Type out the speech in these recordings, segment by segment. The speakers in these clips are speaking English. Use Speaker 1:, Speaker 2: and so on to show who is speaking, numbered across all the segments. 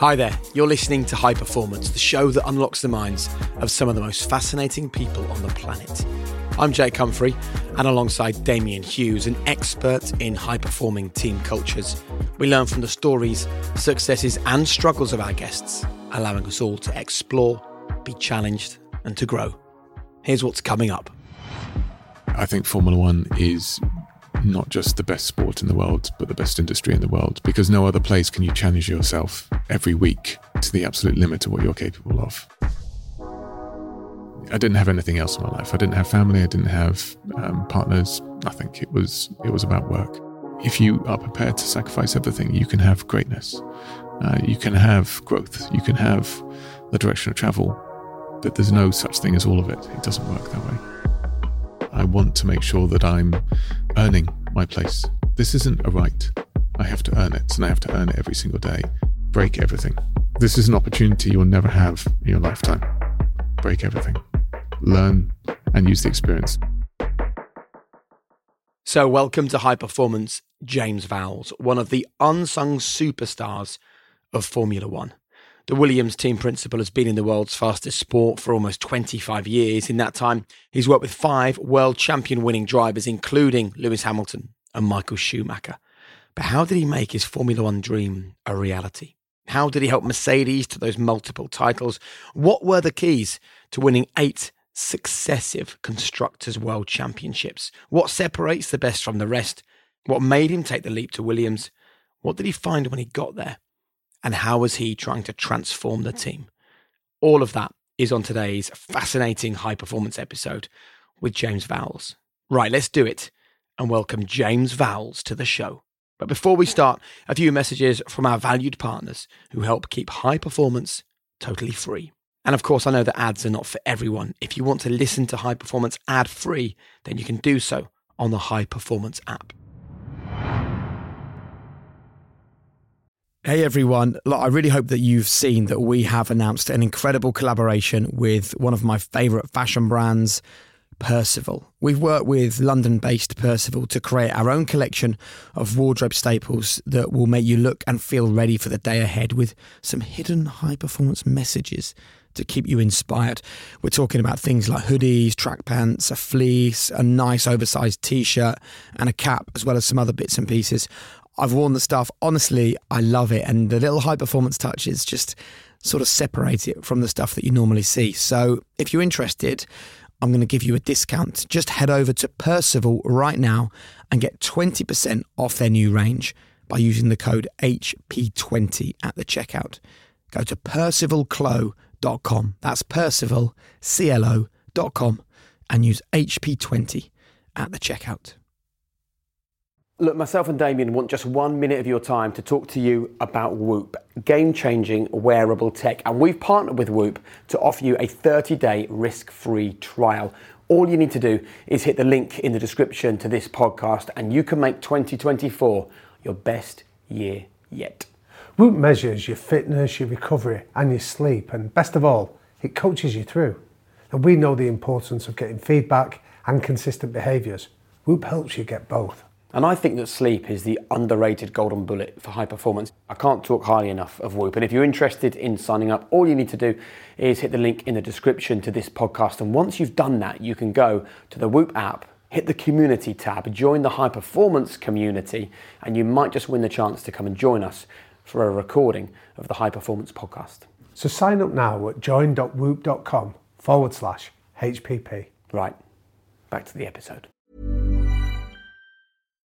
Speaker 1: Hi there, you're listening to High Performance, the show that unlocks the minds of some of the most fascinating people on the planet. I'm Jake Humphrey, and alongside Damian Hughes, an expert in high performing team cultures, we learn from the stories, successes, and struggles of our guests, allowing us all to explore, be challenged, and to grow. Here's what's coming up.
Speaker 2: I think Formula One is not just the best sport in the world, but the best industry in the world, because no other place can you challenge yourself every week to the absolute limit of what you're capable of. I didn't have anything else in my life. I didn't have family. I didn't have um, partners. Nothing. It was it was about work. If you are prepared to sacrifice everything, you can have greatness. Uh, you can have growth. You can have the direction of travel. But there's no such thing as all of it. It doesn't work that way. I want to make sure that I'm earning my place. This isn't a right. I have to earn it, and I have to earn it every single day. Break everything. This is an opportunity you'll never have in your lifetime. Break everything. Learn and use the experience.
Speaker 1: So, welcome to High Performance, James Vowles, one of the unsung superstars of Formula One. The Williams team principal has been in the world's fastest sport for almost 25 years. In that time, he's worked with five world champion winning drivers, including Lewis Hamilton and Michael Schumacher. But how did he make his Formula One dream a reality? How did he help Mercedes to those multiple titles? What were the keys to winning eight successive Constructors' World Championships? What separates the best from the rest? What made him take the leap to Williams? What did he find when he got there? And how was he trying to transform the team? All of that is on today's fascinating high performance episode with James Vowles. Right, let's do it and welcome James Vowles to the show. But before we start, a few messages from our valued partners who help keep high performance totally free. And of course, I know that ads are not for everyone. If you want to listen to high performance ad free, then you can do so on the high performance app. Hey everyone, Look, I really hope that you've seen that we have announced an incredible collaboration with one of my favourite fashion brands, Percival. We've worked with London based Percival to create our own collection of wardrobe staples that will make you look and feel ready for the day ahead with some hidden high performance messages to keep you inspired. We're talking about things like hoodies, track pants, a fleece, a nice oversized t shirt, and a cap, as well as some other bits and pieces. I've worn the stuff. Honestly, I love it. And the little high performance touches just sort of separate it from the stuff that you normally see. So if you're interested, I'm going to give you a discount. Just head over to Percival right now and get 20% off their new range by using the code HP20 at the checkout. Go to percivalclo.com. That's percivalclo.com and use HP20 at the checkout. Look, myself and Damian want just one minute of your time to talk to you about Whoop, game changing wearable tech. And we've partnered with Whoop to offer you a 30 day risk free trial. All you need to do is hit the link in the description to this podcast, and you can make 2024 your best year yet.
Speaker 3: Whoop measures your fitness, your recovery, and your sleep, and best of all, it coaches you through. And we know the importance of getting feedback and consistent behaviours. Whoop helps you get both.
Speaker 1: And I think that sleep is the underrated golden bullet for high performance. I can't talk highly enough of Whoop. And if you're interested in signing up, all you need to do is hit the link in the description to this podcast. And once you've done that, you can go to the Whoop app, hit the community tab, join the high performance community, and you might just win the chance to come and join us for a recording of the high performance podcast.
Speaker 3: So sign up now at join.whoop.com forward slash HPP.
Speaker 1: Right, back to the episode.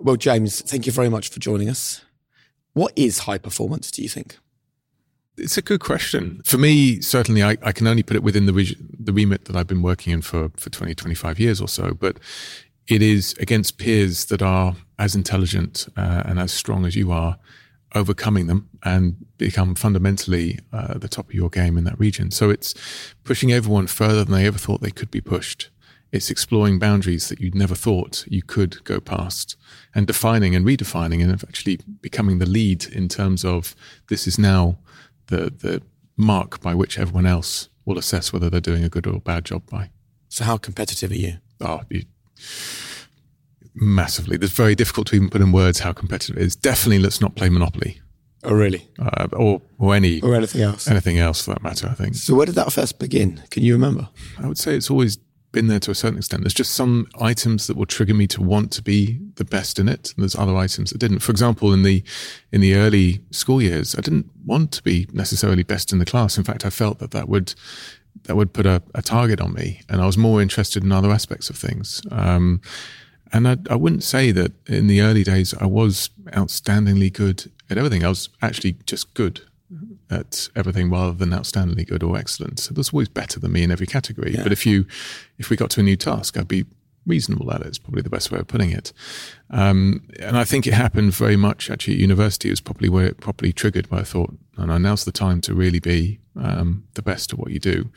Speaker 4: Well, James, thank you very much for joining us. What is high performance, do you think?
Speaker 2: It's a good question. For me, certainly, I, I can only put it within the, the remit that I've been working in for, for 20, 25 years or so. But it is against peers that are as intelligent uh, and as strong as you are, overcoming them and become fundamentally uh, the top of your game in that region. So it's pushing everyone further than they ever thought they could be pushed. It's exploring boundaries that you'd never thought you could go past and defining and redefining and actually becoming the lead in terms of this is now the, the mark by which everyone else will assess whether they're doing a good or bad job by.
Speaker 4: So, how competitive are you?
Speaker 2: Oh, you, massively. It's very difficult to even put in words how competitive it is. Definitely, let's not play Monopoly.
Speaker 4: Oh, really?
Speaker 2: Uh, or or any
Speaker 4: or anything else.
Speaker 2: Anything else for that matter. I think.
Speaker 4: So, where did that first begin? Can you remember?
Speaker 2: I would say it's always been there to a certain extent. There's just some items that will trigger me to want to be the best in it, and there's other items that didn't. For example, in the in the early school years, I didn't want to be necessarily best in the class. In fact, I felt that that would that would put a, a target on me, and I was more interested in other aspects of things. Um, and I, I wouldn't say that in the early days I was outstandingly good at everything. I was actually just good at everything rather than outstandingly good or excellent. So there's always better than me in every category. Yeah. But if you if we got to a new task, I'd be reasonable at it. It's probably the best way of putting it. Um, and I think it happened very much actually at university. It was probably where it properly triggered where I thought, no, no, now's the time to really be um, the best at what you do.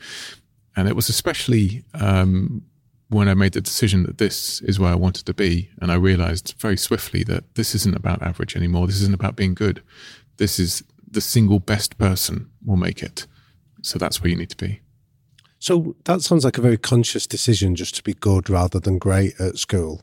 Speaker 2: And it was especially um, when I made the decision that this is where I wanted to be, and I realized very swiftly that this isn't about average anymore. This isn't about being good. This is the single best person will make it. So that's where you need to be.
Speaker 3: So that sounds like a very conscious decision just to be good rather than great at school.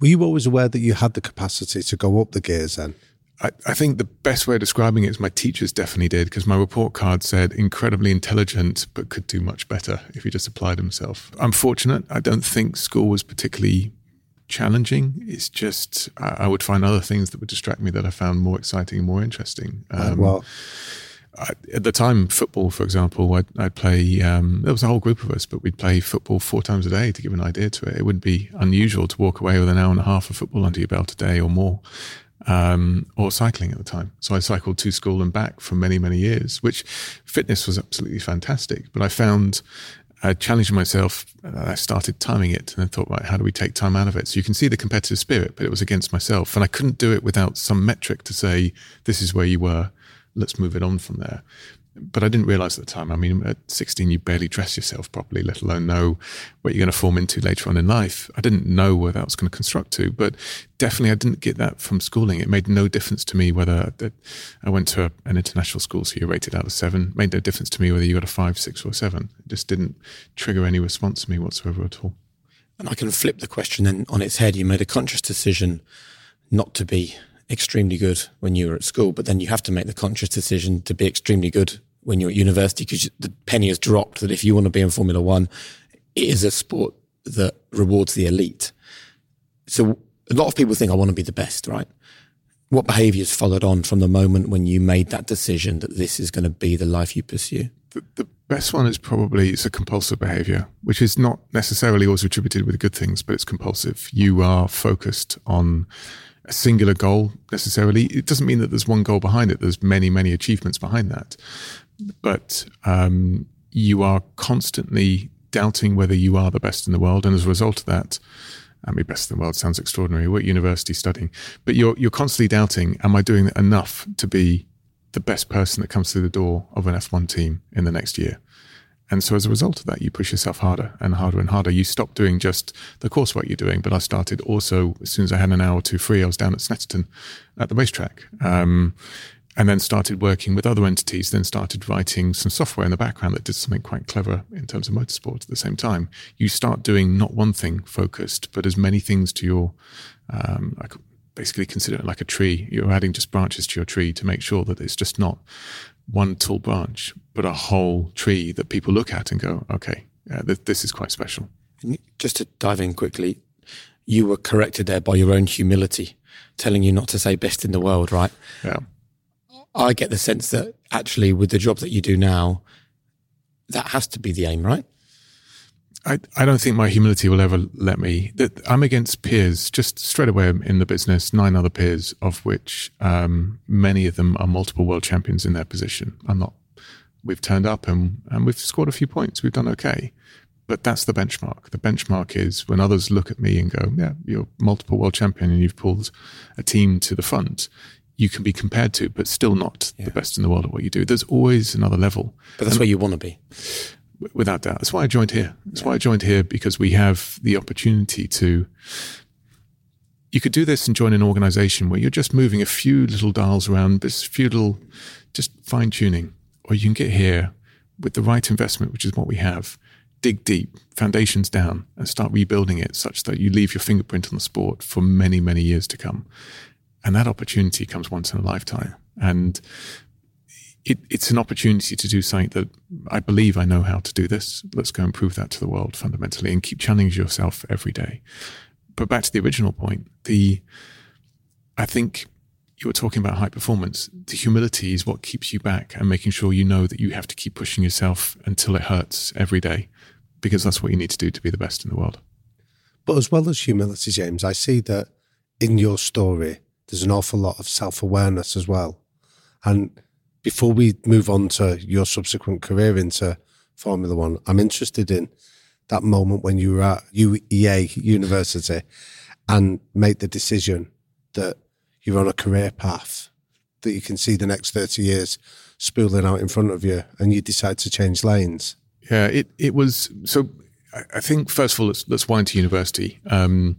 Speaker 3: Were you always aware that you had the capacity to go up the gears then?
Speaker 2: I, I think the best way of describing it is my teachers definitely did because my report card said incredibly intelligent, but could do much better if he just applied himself. I'm fortunate. I don't think school was particularly challenging. It's just I, I would find other things that would distract me that I found more exciting and more interesting.
Speaker 3: Um, well,
Speaker 2: I, at the time, football, for example, I'd, I'd play. Um, there was a whole group of us, but we'd play football four times a day to give an idea to it. It wouldn't be unusual to walk away with an hour and a half of football under your belt a day or more um, or cycling at the time. So I cycled to school and back for many, many years, which fitness was absolutely fantastic. But I found I challenged myself. I started timing it and I thought, right, how do we take time out of it? So you can see the competitive spirit, but it was against myself. And I couldn't do it without some metric to say, this is where you were. Let's move it on from there but I didn't realize at the time. I mean, at 16, you barely dress yourself properly, let alone know what you're going to form into later on in life. I didn't know where that was going to construct to, but definitely I didn't get that from schooling. It made no difference to me whether I went to an international school, so you're rated out of seven. It made no difference to me whether you got a five, six, or seven. It just didn't trigger any response to me whatsoever at all.
Speaker 4: And I can flip the question then on its head. You made a conscious decision not to be extremely good when you were at school, but then you have to make the conscious decision to be extremely good when you're at university because the penny has dropped that if you want to be in Formula One, it is a sport that rewards the elite. So a lot of people think I want to be the best, right? What behaviors followed on from the moment when you made that decision that this is going to be the life you pursue?
Speaker 2: The, the best one is probably it's a compulsive behavior, which is not necessarily always attributed with good things, but it's compulsive. You are focused on a singular goal necessarily. It doesn't mean that there's one goal behind it. There's many, many achievements behind that. But um, you are constantly doubting whether you are the best in the world. And as a result of that, I mean, best in the world sounds extraordinary. What university studying? But you're, you're constantly doubting, am I doing enough to be the best person that comes through the door of an F1 team in the next year? And so as a result of that, you push yourself harder and harder and harder. You stop doing just the coursework you're doing. But I started also, as soon as I had an hour or two free, I was down at Snetterton at the racetrack. Um, and then started working with other entities, then started writing some software in the background that did something quite clever in terms of motorsport at the same time. You start doing not one thing focused, but as many things to your, um, like basically consider it like a tree. You're adding just branches to your tree to make sure that it's just not one tall branch, but a whole tree that people look at and go, okay, yeah, th- this is quite special.
Speaker 4: Just to dive in quickly, you were corrected there by your own humility, telling you not to say best in the world, right?
Speaker 2: Yeah.
Speaker 4: I get the sense that actually, with the job that you do now, that has to be the aim, right?
Speaker 2: I, I don't think my humility will ever let me. That I'm against peers just straight away in the business. Nine other peers, of which um, many of them are multiple world champions in their position. I'm not. We've turned up and and we've scored a few points. We've done okay, but that's the benchmark. The benchmark is when others look at me and go, "Yeah, you're multiple world champion and you've pulled a team to the front." You can be compared to, but still not yeah. the best in the world at what you do. There's always another level.
Speaker 4: But that's and, where you want to be
Speaker 2: without doubt. That's why I joined here. That's yeah. why I joined here because we have the opportunity to. You could do this and join an organization where you're just moving a few little dials around, a few little, just fine tuning, or you can get here with the right investment, which is what we have. Dig deep, foundations down, and start rebuilding it such that you leave your fingerprint on the sport for many, many years to come. And that opportunity comes once in a lifetime. And it, it's an opportunity to do something that I believe I know how to do this. Let's go and prove that to the world fundamentally and keep challenging yourself every day. But back to the original point, the, I think you were talking about high performance. The humility is what keeps you back and making sure you know that you have to keep pushing yourself until it hurts every day, because that's what you need to do to be the best in the world.
Speaker 3: But as well as humility, James, I see that in your story, there's an awful lot of self awareness as well. And before we move on to your subsequent career into Formula One, I'm interested in that moment when you were at UEA University and made the decision that you're on a career path, that you can see the next 30 years spooling out in front of you, and you decide to change lanes.
Speaker 2: Yeah, it, it was so. I think first of all, let's let's wind to university. Um,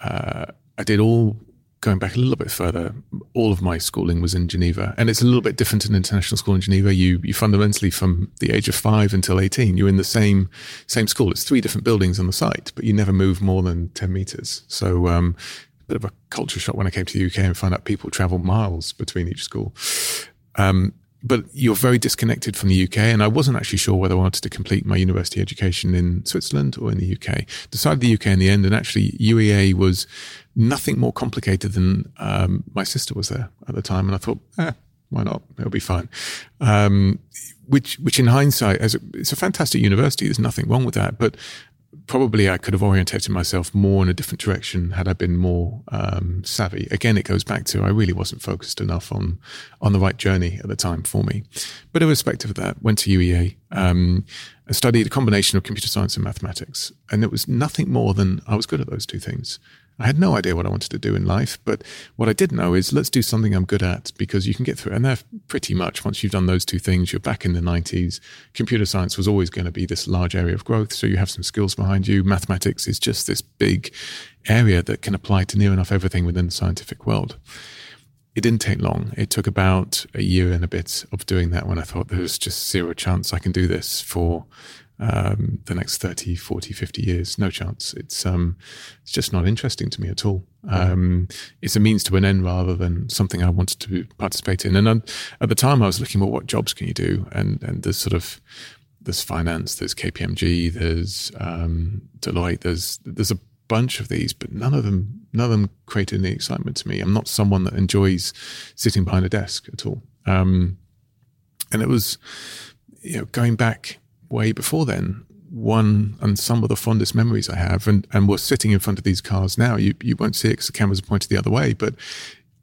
Speaker 2: uh, I did all going back a little bit further, all of my schooling was in Geneva, and it's a little bit different in international school in Geneva. You you fundamentally from the age of five until eighteen, you're in the same same school. It's three different buildings on the site, but you never move more than ten meters. So. Um, bit of a culture shock when I came to the UK and found out people travel miles between each school. Um, but you're very disconnected from the UK. And I wasn't actually sure whether I wanted to complete my university education in Switzerland or in the UK. Decided the UK in the end. And actually, UEA was nothing more complicated than um, my sister was there at the time. And I thought, eh, why not? It'll be fine. Um, which, which in hindsight, as a, it's a fantastic university. There's nothing wrong with that. But probably I could have orientated myself more in a different direction had I been more um, savvy. Again, it goes back to I really wasn't focused enough on on the right journey at the time for me. But irrespective of that, went to UEA. Um, I studied a combination of computer science and mathematics, and it was nothing more than I was good at those two things. I had no idea what I wanted to do in life, but what I did know is let's do something I'm good at because you can get through. And they're pretty much once you've done those two things, you're back in the 90s. Computer science was always going to be this large area of growth. So you have some skills behind you. Mathematics is just this big area that can apply to near enough everything within the scientific world. It didn't take long. It took about a year and a bit of doing that when I thought there's just zero chance I can do this for um, the next 30, 40, 50 years. No chance. It's um, it's just not interesting to me at all. Um, it's a means to an end rather than something I wanted to participate in. And um, at the time, I was looking well, what jobs can you do, and and there's sort of there's finance, there's KPMG, there's um, Deloitte, there's there's a bunch of these, but none of them none of them created any excitement to me. I'm not someone that enjoys sitting behind a desk at all. Um, and it was, you know, going back way before then, one and some of the fondest memories I have, and, and we're sitting in front of these cars now. You, you won't see it because the cameras are pointed the other way, but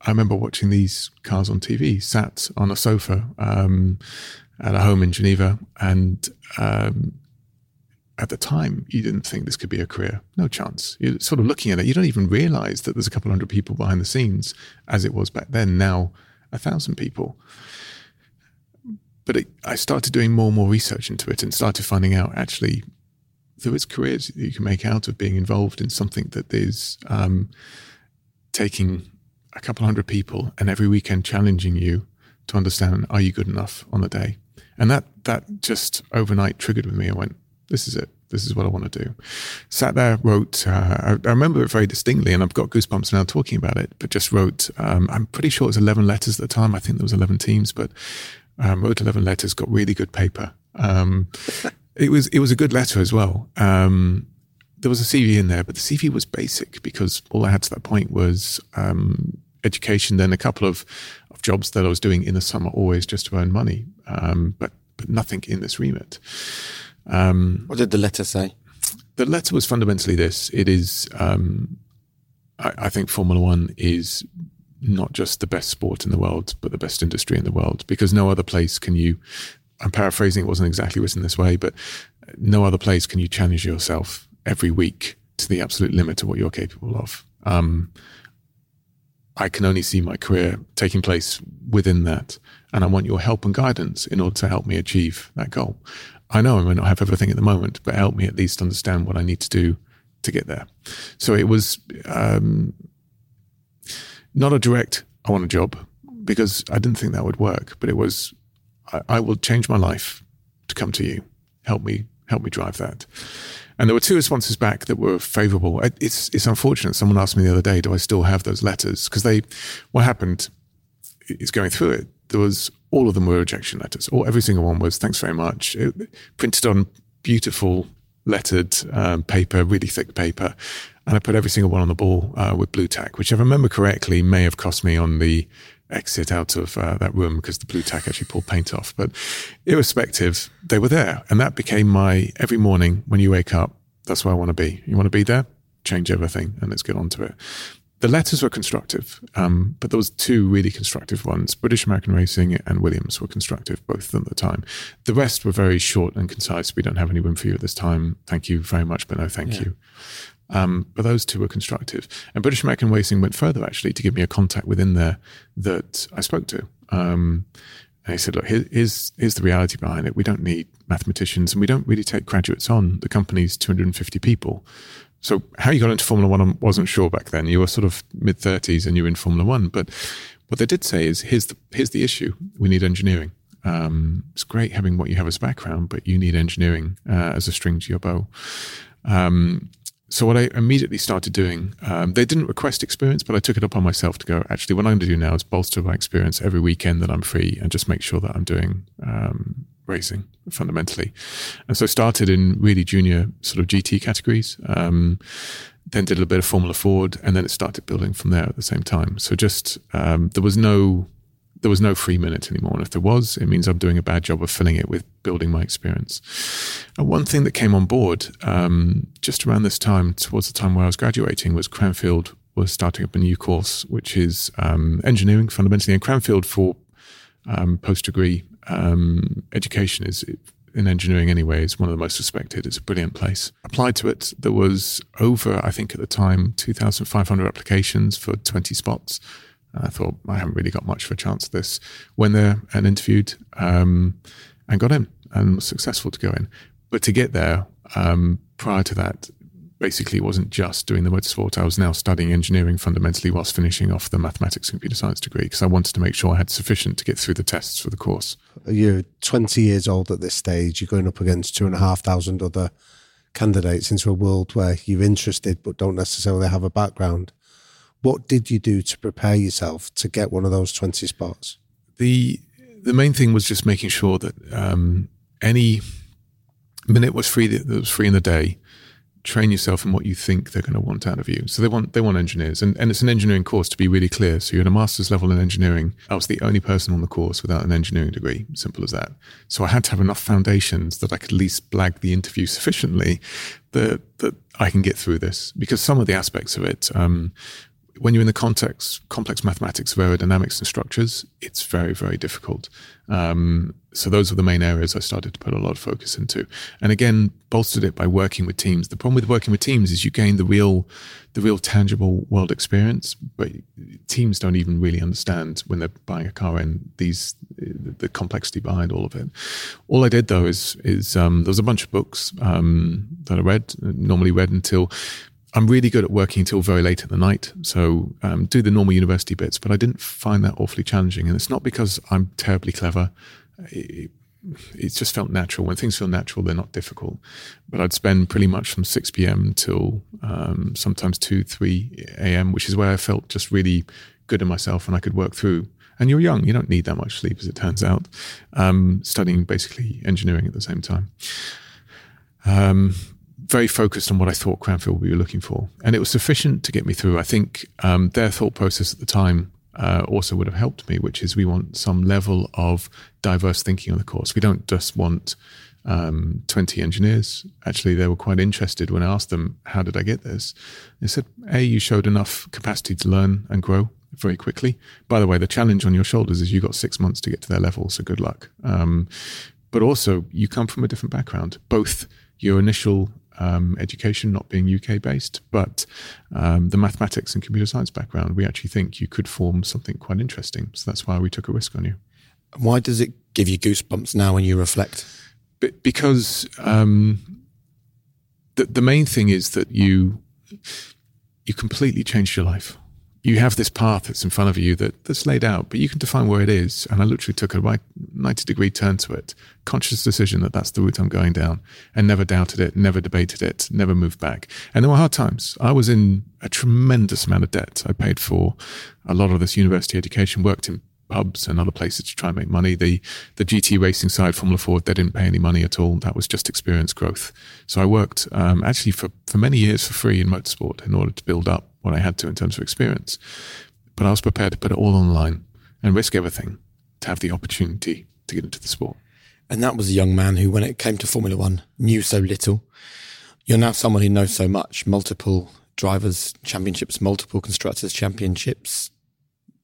Speaker 2: I remember watching these cars on TV, sat on a sofa um, at a home in Geneva. And um, at the time, you didn't think this could be a career. No chance. You're sort of looking at it. You don't even realize that there's a couple hundred people behind the scenes, as it was back then. Now, a thousand people but it, I started doing more and more research into it and started finding out actually there is careers that you can make out of being involved in something that is um, taking a couple hundred people and every weekend challenging you to understand are you good enough on the day? And that that just overnight triggered with me. I went this is it. This is what i want to do. Sat there wrote uh, I, I, remember it very distinctly and i've got goosebumps now talking about it but just wrote um, i'm pretty sure it was 11 letters at the time. I think there was 11 teams but um, wrote 11 letters got really good paper um, it was it was a good letter as well um, there was a CV in there, but the CV was basic because all I had to that point was um, education, then a couple of, of jobs that I was doing in the summer, always just to earn money, um, but but nothing in this remit.
Speaker 4: Um, what did the letter say?
Speaker 2: The letter was fundamentally this: it is, um, I, I think, Formula One is not just the best sport in the world, but the best industry in the world, because no other place can you. I'm paraphrasing; it wasn't exactly written this way, but no other place can you challenge yourself every week to the absolute limit of what you're capable of. Um, I can only see my career taking place within that. And I want your help and guidance in order to help me achieve that goal. I know I may not have everything at the moment, but help me at least understand what I need to do to get there. So it was um, not a direct, I want a job, because I didn't think that would work, but it was, I, I will change my life to come to you. Help me, help me drive that. And there were two responses back that were favourable. It's it's unfortunate. Someone asked me the other day, "Do I still have those letters?" Because they, what happened is going through it. There was all of them were rejection letters. Or every single one was thanks very much. It, printed on beautiful lettered um, paper, really thick paper, and I put every single one on the ball uh, with Blu Tack, which, if I remember correctly, may have cost me on the exit out of uh, that room because the Blu Tack actually pulled paint off. But irrespective, they were there. And that became my every morning when you wake up, that's where I want to be. You want to be there? Change everything and let's get on to it. The letters were constructive, um, but there was two really constructive ones. British American Racing and Williams were constructive, both of them at the time. The rest were very short and concise. We don't have any room for you at this time. Thank you very much, but no thank yeah. you. Um, but those two were constructive. And British American Racing went further actually to give me a contact within there that I spoke to. Um, and he said, look, here's, here's the reality behind it. We don't need mathematicians and we don't really take graduates on. The company's 250 people. So how you got into Formula One, I wasn't sure back then. You were sort of mid 30s and you were in Formula One. But what they did say is, here's the, here's the issue. We need engineering. Um, it's great having what you have as background, but you need engineering uh, as a string to your bow. Um, so what I immediately started doing, um, they didn't request experience, but I took it upon myself to go. Actually, what I'm going to do now is bolster my experience every weekend that I'm free, and just make sure that I'm doing um, racing fundamentally. And so started in really junior sort of GT categories. Um, then did a little bit of Formula Ford, and then it started building from there at the same time. So just um, there was no there was no free minute anymore. And if there was, it means I'm doing a bad job of filling it with building my experience. And one thing that came on board um, just around this time, towards the time where I was graduating, was Cranfield was starting up a new course, which is um, engineering fundamentally. And Cranfield for um, post degree um, education is in engineering anyway is one of the most respected. It's a brilliant place. Applied to it, there was over, I think at the time, 2,500 applications for 20 spots. I thought I haven't really got much of a chance at this. Went there and interviewed um, and got in and was successful to go in. But to get there, um, prior to that, basically it wasn't just doing the motorsport. I was now studying engineering fundamentally whilst finishing off the mathematics and computer science degree because I wanted to make sure I had sufficient to get through the tests for the course.
Speaker 3: You're 20 years old at this stage. You're going up against two and a half thousand other candidates into a world where you're interested but don't necessarily have a background. What did you do to prepare yourself to get one of those 20 spots?
Speaker 2: The the main thing was just making sure that um, any minute was free that was free in the day, train yourself in what you think they're going to want out of you. So they want they want engineers, and, and it's an engineering course to be really clear. So you're at a master's level in engineering. I was the only person on the course without an engineering degree. Simple as that. So I had to have enough foundations that I could at least blag the interview sufficiently that that I can get through this. Because some of the aspects of it, um, when you're in the context complex mathematics of aerodynamics and structures, it's very very difficult. Um, so those were the main areas I started to put a lot of focus into, and again bolstered it by working with teams. The problem with working with teams is you gain the real, the real tangible world experience, but teams don't even really understand when they're buying a car and these the complexity behind all of it. All I did though is is um, there was a bunch of books um, that I read, normally read until I'm really good at working until very late at the night. So um, do the normal university bits, but I didn't find that awfully challenging. And it's not because I'm terribly clever. It, just felt natural. When things feel natural, they're not difficult. But I'd spend pretty much from 6 p.m. till um, sometimes 2, 3 a.m., which is where I felt just really good in myself and I could work through. And you're young, you don't need that much sleep, as it turns out, um, studying basically engineering at the same time. Um, very focused on what I thought Cranfield would be looking for. And it was sufficient to get me through. I think um, their thought process at the time uh, also would have helped me, which is we want some level of diverse thinking on the course. We don't just want um, 20 engineers. Actually, they were quite interested when I asked them, How did I get this? They said, A, you showed enough capacity to learn and grow very quickly. By the way, the challenge on your shoulders is you got six months to get to their level, so good luck. Um, but also, you come from a different background, both your initial um, education not being UK based, but um, the mathematics and computer science background, we actually think you could form something quite interesting. So that's why we took a risk on you.
Speaker 4: Why does it give you goosebumps now when you reflect?
Speaker 2: Because um, the the main thing is that you you completely changed your life you have this path that's in front of you that, that's laid out, but you can define where it is. And I literally took a 90 degree turn to it, conscious decision that that's the route I'm going down, and never doubted it, never debated it, never moved back. And there were hard times. I was in a tremendous amount of debt. I paid for a lot of this university education, worked in pubs and other places to try and make money. The the GT racing side, Formula Ford, they didn't pay any money at all. That was just experience growth. So I worked um, actually for for many years for free in motorsport in order to build up what I had to in terms of experience. But I was prepared to put it all on the line and risk everything to have the opportunity to get into the sport.
Speaker 4: And that was a young man who, when it came to Formula One, knew so little. You're now someone who knows so much multiple drivers' championships, multiple constructors' championships,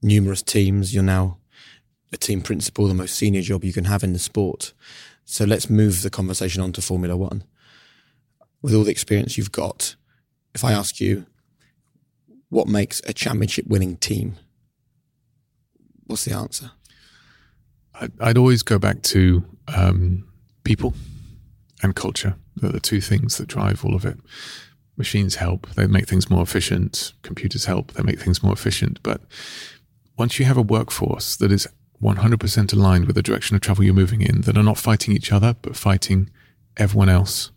Speaker 4: numerous teams. You're now a team principal, the most senior job you can have in the sport. So let's move the conversation on to Formula One. With all the experience you've got, if I ask you, what makes a championship winning team? What's the answer?
Speaker 2: I'd always go back to um, people and culture. They're the two things that drive all of it. Machines help, they make things more efficient. Computers help, they make things more efficient. But once you have a workforce that is 100% aligned with the direction of travel you're moving in, that are not fighting each other, but fighting everyone else,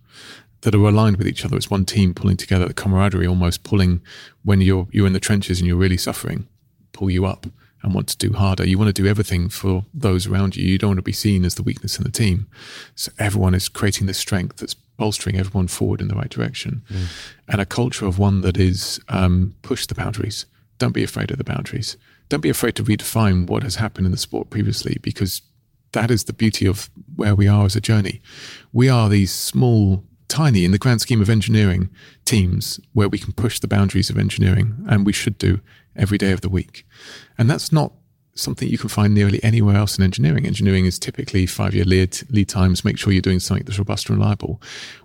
Speaker 2: that are aligned with each other. It's one team pulling together, the camaraderie almost pulling when you're you're in the trenches and you're really suffering, pull you up and want to do harder. You want to do everything for those around you. You don't want to be seen as the weakness in the team. So everyone is creating this strength that's bolstering everyone forward in the right direction. Mm. And a culture of one that is um, push the boundaries. Don't be afraid of the boundaries. Don't be afraid to redefine what has happened in the sport previously because that is the beauty of where we are as a journey. We are these small tiny in the grand scheme of engineering teams where we can push the boundaries of engineering, and we should do every day of the week. And that's not something you can find nearly anywhere else in engineering. Engineering is typically five year lead, lead times, make sure you're doing something that's robust and reliable.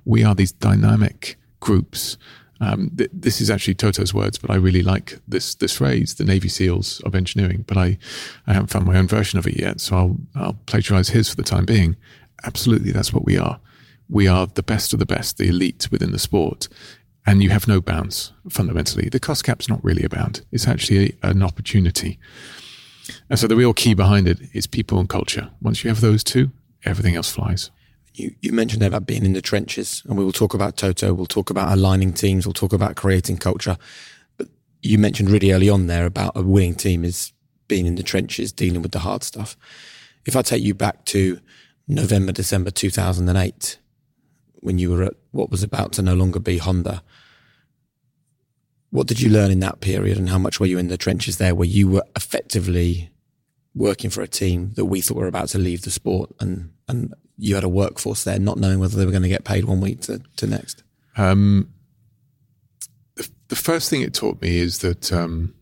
Speaker 2: We are these dynamic groups. Um, th- this is actually Toto's words, but I really like this this phrase, the Navy SEALs of engineering. But I, I haven't found my own version of it yet, so I'll I'll plagiarize his for the time being. Absolutely, that's what we are we are the best of the best, the elite within the sport. And you have no bounds fundamentally. The cost cap's not really a bound. It's actually a, an opportunity. And so the real key behind it is people and culture. Once you have those two, everything else flies.
Speaker 4: You, you mentioned about being in the trenches, and we will talk about Toto. We'll talk about aligning teams. We'll talk about creating culture. But you mentioned really early on there about a winning team is being in the trenches, dealing with the hard stuff. If I take you back to November, December 2008, when you were at what was about to no longer be Honda. What did you learn in that period, and how much were you in the trenches there, where you were effectively working for a team that we thought were about to leave the sport, and and you had a workforce there, not knowing whether they were going to get paid one week to, to next? Um,
Speaker 2: the, the, first thing it taught me is that um,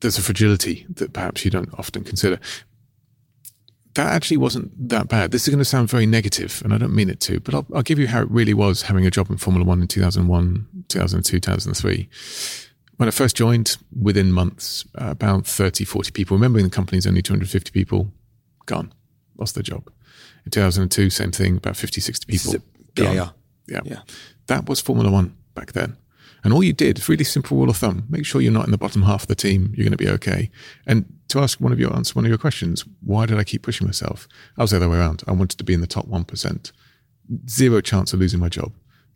Speaker 2: there's a fragility that perhaps you don't often consider. That actually wasn't that bad. This is going to sound very negative, and I don't mean it to, but I'll, I'll give you how it really was having a job in Formula One in 2001, 2002, 2003 when I first joined, within months, uh, about 30, 40 people, remembering the company's only 250 people, gone, lost their job. In 2002, same thing, about 50, 60 people. Gone. Yeah.
Speaker 4: Yeah.
Speaker 2: That was Formula One back then. And all you did, it's really simple rule of thumb, make sure you're not in the bottom half of the team, you're going to be okay. And to ask one of your answer one of your questions, why did I keep pushing myself? I was the other way around. I wanted to be in the top 1%. Zero chance of losing my job.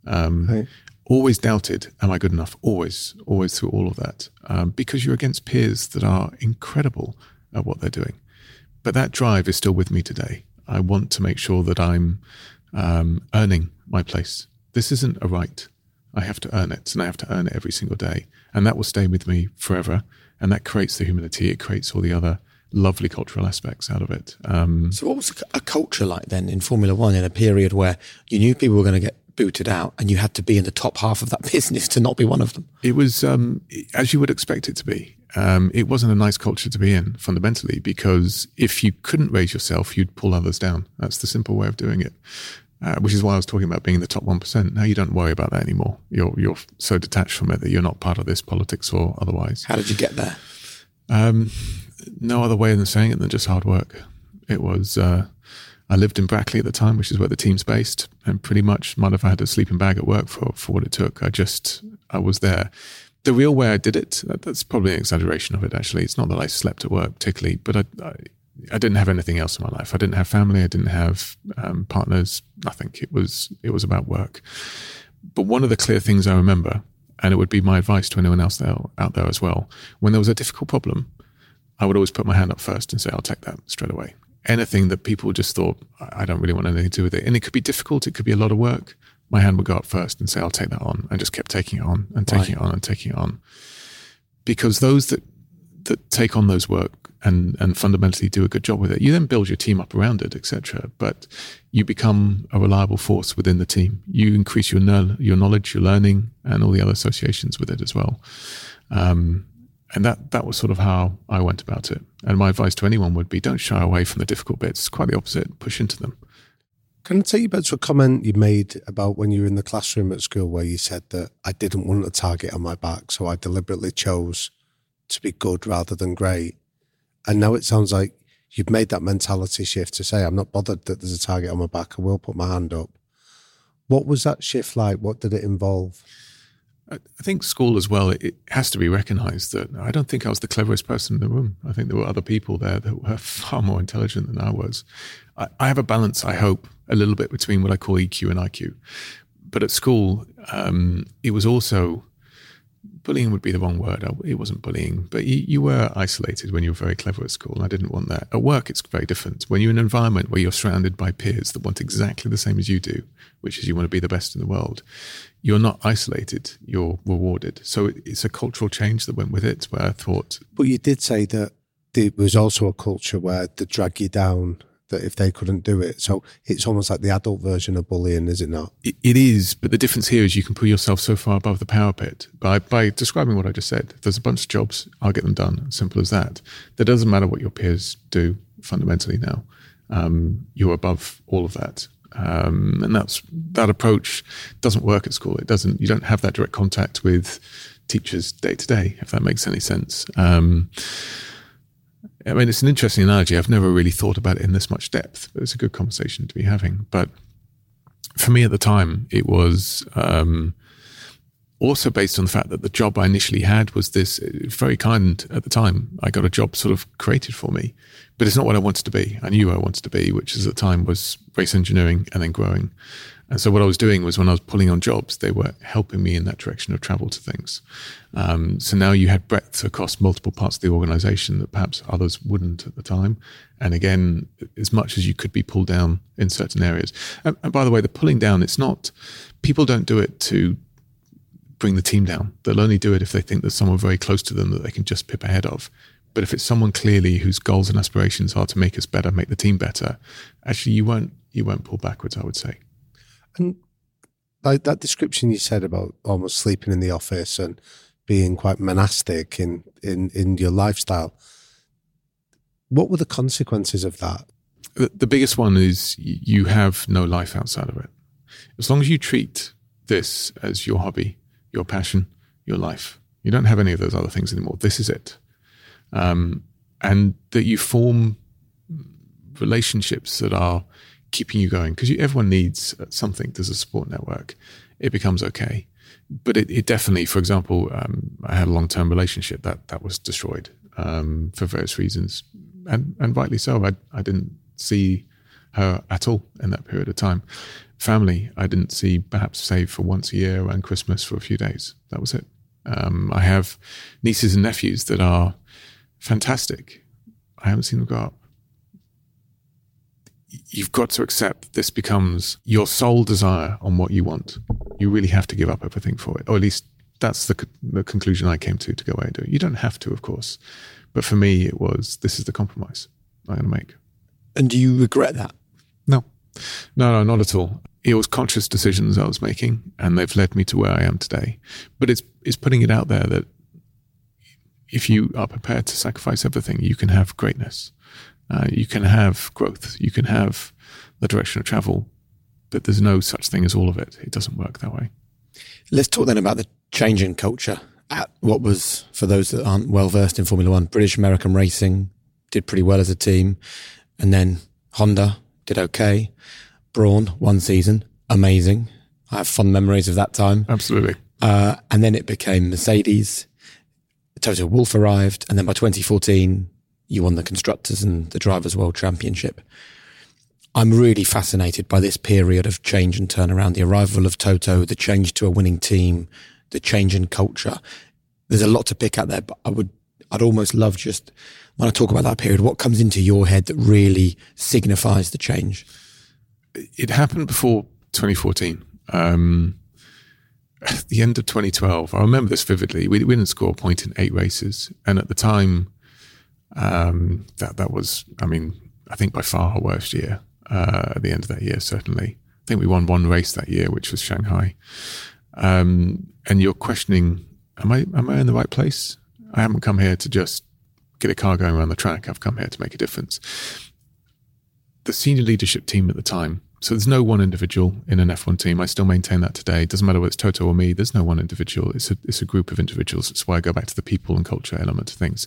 Speaker 2: Um,
Speaker 3: Right.
Speaker 2: always doubted, am I good enough? Always, always through all of that. Um, because you're against peers that are incredible at what they're doing. But that drive is still with me today. I want to make sure that I'm um, earning my place. This isn't a right. I have to earn it, and I have to earn it every single day. And that will stay with me forever. And that creates the humility. It creates all the other lovely cultural aspects out of it. Um,
Speaker 4: So, what was a culture like then in Formula One in a period where you knew people were going to get booted out and you had to be in the top half of that business to not be one of them?
Speaker 2: It was um, as you would expect it to be. Um, it wasn't a nice culture to be in fundamentally because if you couldn't raise yourself, you'd pull others down. That's the simple way of doing it. Uh, which is why I was talking about being in the top one percent. Now you don't worry about that anymore. You're you're so detached from it that you're not part of this politics or otherwise.
Speaker 4: How did you get there?
Speaker 2: Um, no other way than saying it than just hard work. It was. Uh, I lived in Brackley at the time, which is where the team's based, and pretty much might have had a sleeping bag at work for for what it took. I just I was there. The real way I did it, that, that's probably an exaggeration of it. Actually, it's not that I slept at work particularly, but I, I I didn't have anything else in my life. I didn't have family. I didn't have um, partners. Nothing. It was it was about work. But one of the clear things I remember, and it would be my advice to anyone else there, out there as well, when there was a difficult problem, I would always put my hand up first and say, "I'll take that straight away." Anything that people just thought I I don't really want anything to do with it, and it could be difficult. It could be a lot of work. My hand would go up first and say, "I'll take that on," and just kept taking it on and taking it on and taking it on. Because those that that take on those work and and fundamentally do a good job with it, you then build your team up around it, etc. But you become a reliable force within the team. You increase your know- your knowledge, your learning, and all the other associations with it as well. Um, and that that was sort of how I went about it. And my advice to anyone would be: don't shy away from the difficult bits. It's quite the opposite. Push into them.
Speaker 3: Can I take you back to a comment you made about when you were in the classroom at school where you said that I didn't want a target on my back, so I deliberately chose to be good rather than great. And now it sounds like you've made that mentality shift to say, I'm not bothered that there's a target on my back, I will put my hand up. What was that shift like? What did it involve?
Speaker 2: I think school as well, it has to be recognized that I don't think I was the cleverest person in the room. I think there were other people there that were far more intelligent than I was. I, I have a balance, I hope, a little bit between what I call EQ and IQ. But at school, um, it was also bullying would be the wrong word. It wasn't bullying, but you, you were isolated when you were very clever at school. I didn't want that. At work, it's very different. When you're in an environment where you're surrounded by peers that want exactly the same as you do, which is you want to be the best in the world, you're not isolated, you're rewarded. So it- it's a cultural change that went with it where I thought,
Speaker 3: But you did say that there was also a culture where they drag you down, that if they couldn't do it. So it's almost like the adult version of bullying, is it not?
Speaker 2: It, it is, but the difference here is you can put yourself so far above the power pit by by describing what I just said. If there's a bunch of jobs, I'll get them done. Simple as that. That doesn't matter what your peers do fundamentally now. Um, you're above all of that. Um, and that's that approach doesn't work at school. It doesn't. You don't have that direct contact with teachers day to day. If that makes any sense. Um, I mean, it's an interesting analogy. I've never really thought about it in this much depth, but it's a good conversation to be having. But for me at the time, it was um, also based on the fact that the job I initially had was this uh, very kind at the time. I got a job sort of created for me, but it's not what I wanted to be. I knew I wanted to be, which is at the time was race engineering and then growing. And so what I was doing was when I was pulling on jobs, they were helping me in that direction of travel to things. Um, so now you had breadth across multiple parts of the organization that perhaps others wouldn't at the time. And again, as much as you could be pulled down in certain areas. And, and by the way, the pulling down, it's not, people don't do it to bring the team down. They'll only do it if they think there's someone very close to them that they can just pip ahead of. But if it's someone clearly whose goals and aspirations are to make us better, make the team better, actually you won't you won't pull backwards, I would say.
Speaker 3: And like that description you said about almost sleeping in the office and being quite monastic in, in, in your lifestyle. What were the consequences of that?
Speaker 2: The, biggest one is you have no life outside of it. As long as you treat this as your hobby, your passion, your life, you don't have any of those other things anymore. This is it. Um, and that you form relationships that are keeping you going because everyone needs something. There's a support network. It becomes okay. But it, it definitely, for example, um, I had a long term relationship that, that was destroyed um, for various reasons. And, and rightly so. I, I didn't see her at all in that period of time. Family, I didn't see perhaps save for once a year around Christmas for a few days. That was it. Um, I have nieces and nephews that are fantastic. I haven't seen them grow up. You've got to accept that this becomes your sole desire on what you want. You really have to give up everything for it, or at least that's the, the conclusion I came to to go away and do it. You don't have to, of course, but for me, it was this is the compromise I'm going to make.
Speaker 4: And do you regret that?
Speaker 2: No, no, no, not at all. It was conscious decisions I was making, and they've led me to where I am today. But it's it's putting it out there that if you are prepared to sacrifice everything, you can have greatness. Uh, you can have growth. You can have the direction of travel. But there's no such thing as all of it. It doesn't work that way.
Speaker 4: Let's talk then about the change in culture at what was, for those that aren't well versed in Formula One, British American racing did pretty well as a team. And then Honda did okay. Brawn, one season, amazing. I have fond memories of that time.
Speaker 2: Absolutely.
Speaker 4: Uh, and then it became Mercedes. Toto Wolff arrived. And then by 2014, you won the Constructors and the Drivers' World Championship. I'm really fascinated by this period of change and turnaround, the arrival of Toto, the change to a winning team, the change in culture. There's a lot to pick at there, but I would, I'd almost love just when I talk about that period, what comes into your head that really signifies the change?
Speaker 2: It happened before 2014. Um, at the end of 2012, I remember this vividly. We, we didn't score a point in eight races, and at the time, um, that that was, I mean, I think by far our worst year. Uh, at the end of that year, certainly, I think we won one race that year, which was Shanghai. Um, and you're questioning, am I am I in the right place? I haven't come here to just get a car going around the track. I've come here to make a difference. The senior leadership team at the time, so there's no one individual in an F1 team. I still maintain that today. It doesn't matter whether it's Toto or me. There's no one individual. It's a, it's a group of individuals. That's why I go back to the people and culture element of things.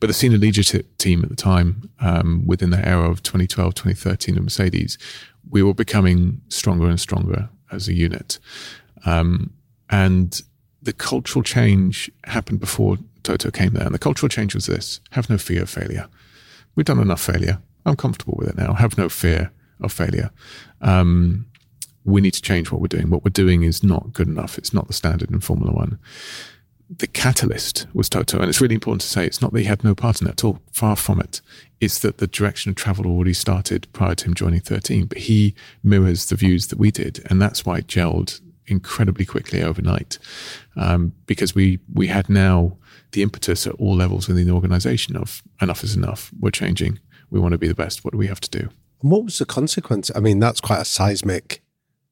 Speaker 2: But the senior leadership team at the time, um, within the era of 2012, 2013 of Mercedes, we were becoming stronger and stronger as a unit. Um, and the cultural change happened before Toto came there. And the cultural change was this have no fear of failure. We've done enough failure. I'm comfortable with it now. Have no fear of failure. Um, we need to change what we're doing. What we're doing is not good enough. It's not the standard in Formula One. The catalyst was Toto. And it's really important to say it's not that he had no part in it at all. Far from it. It's that the direction of travel already started prior to him joining 13. But he mirrors the views that we did. And that's why it gelled incredibly quickly overnight. Um, because we, we had now the impetus at all levels within the organization of enough is enough. We're changing. We want to be the best. What do we have to do?
Speaker 3: And what was the consequence? I mean, that's quite a seismic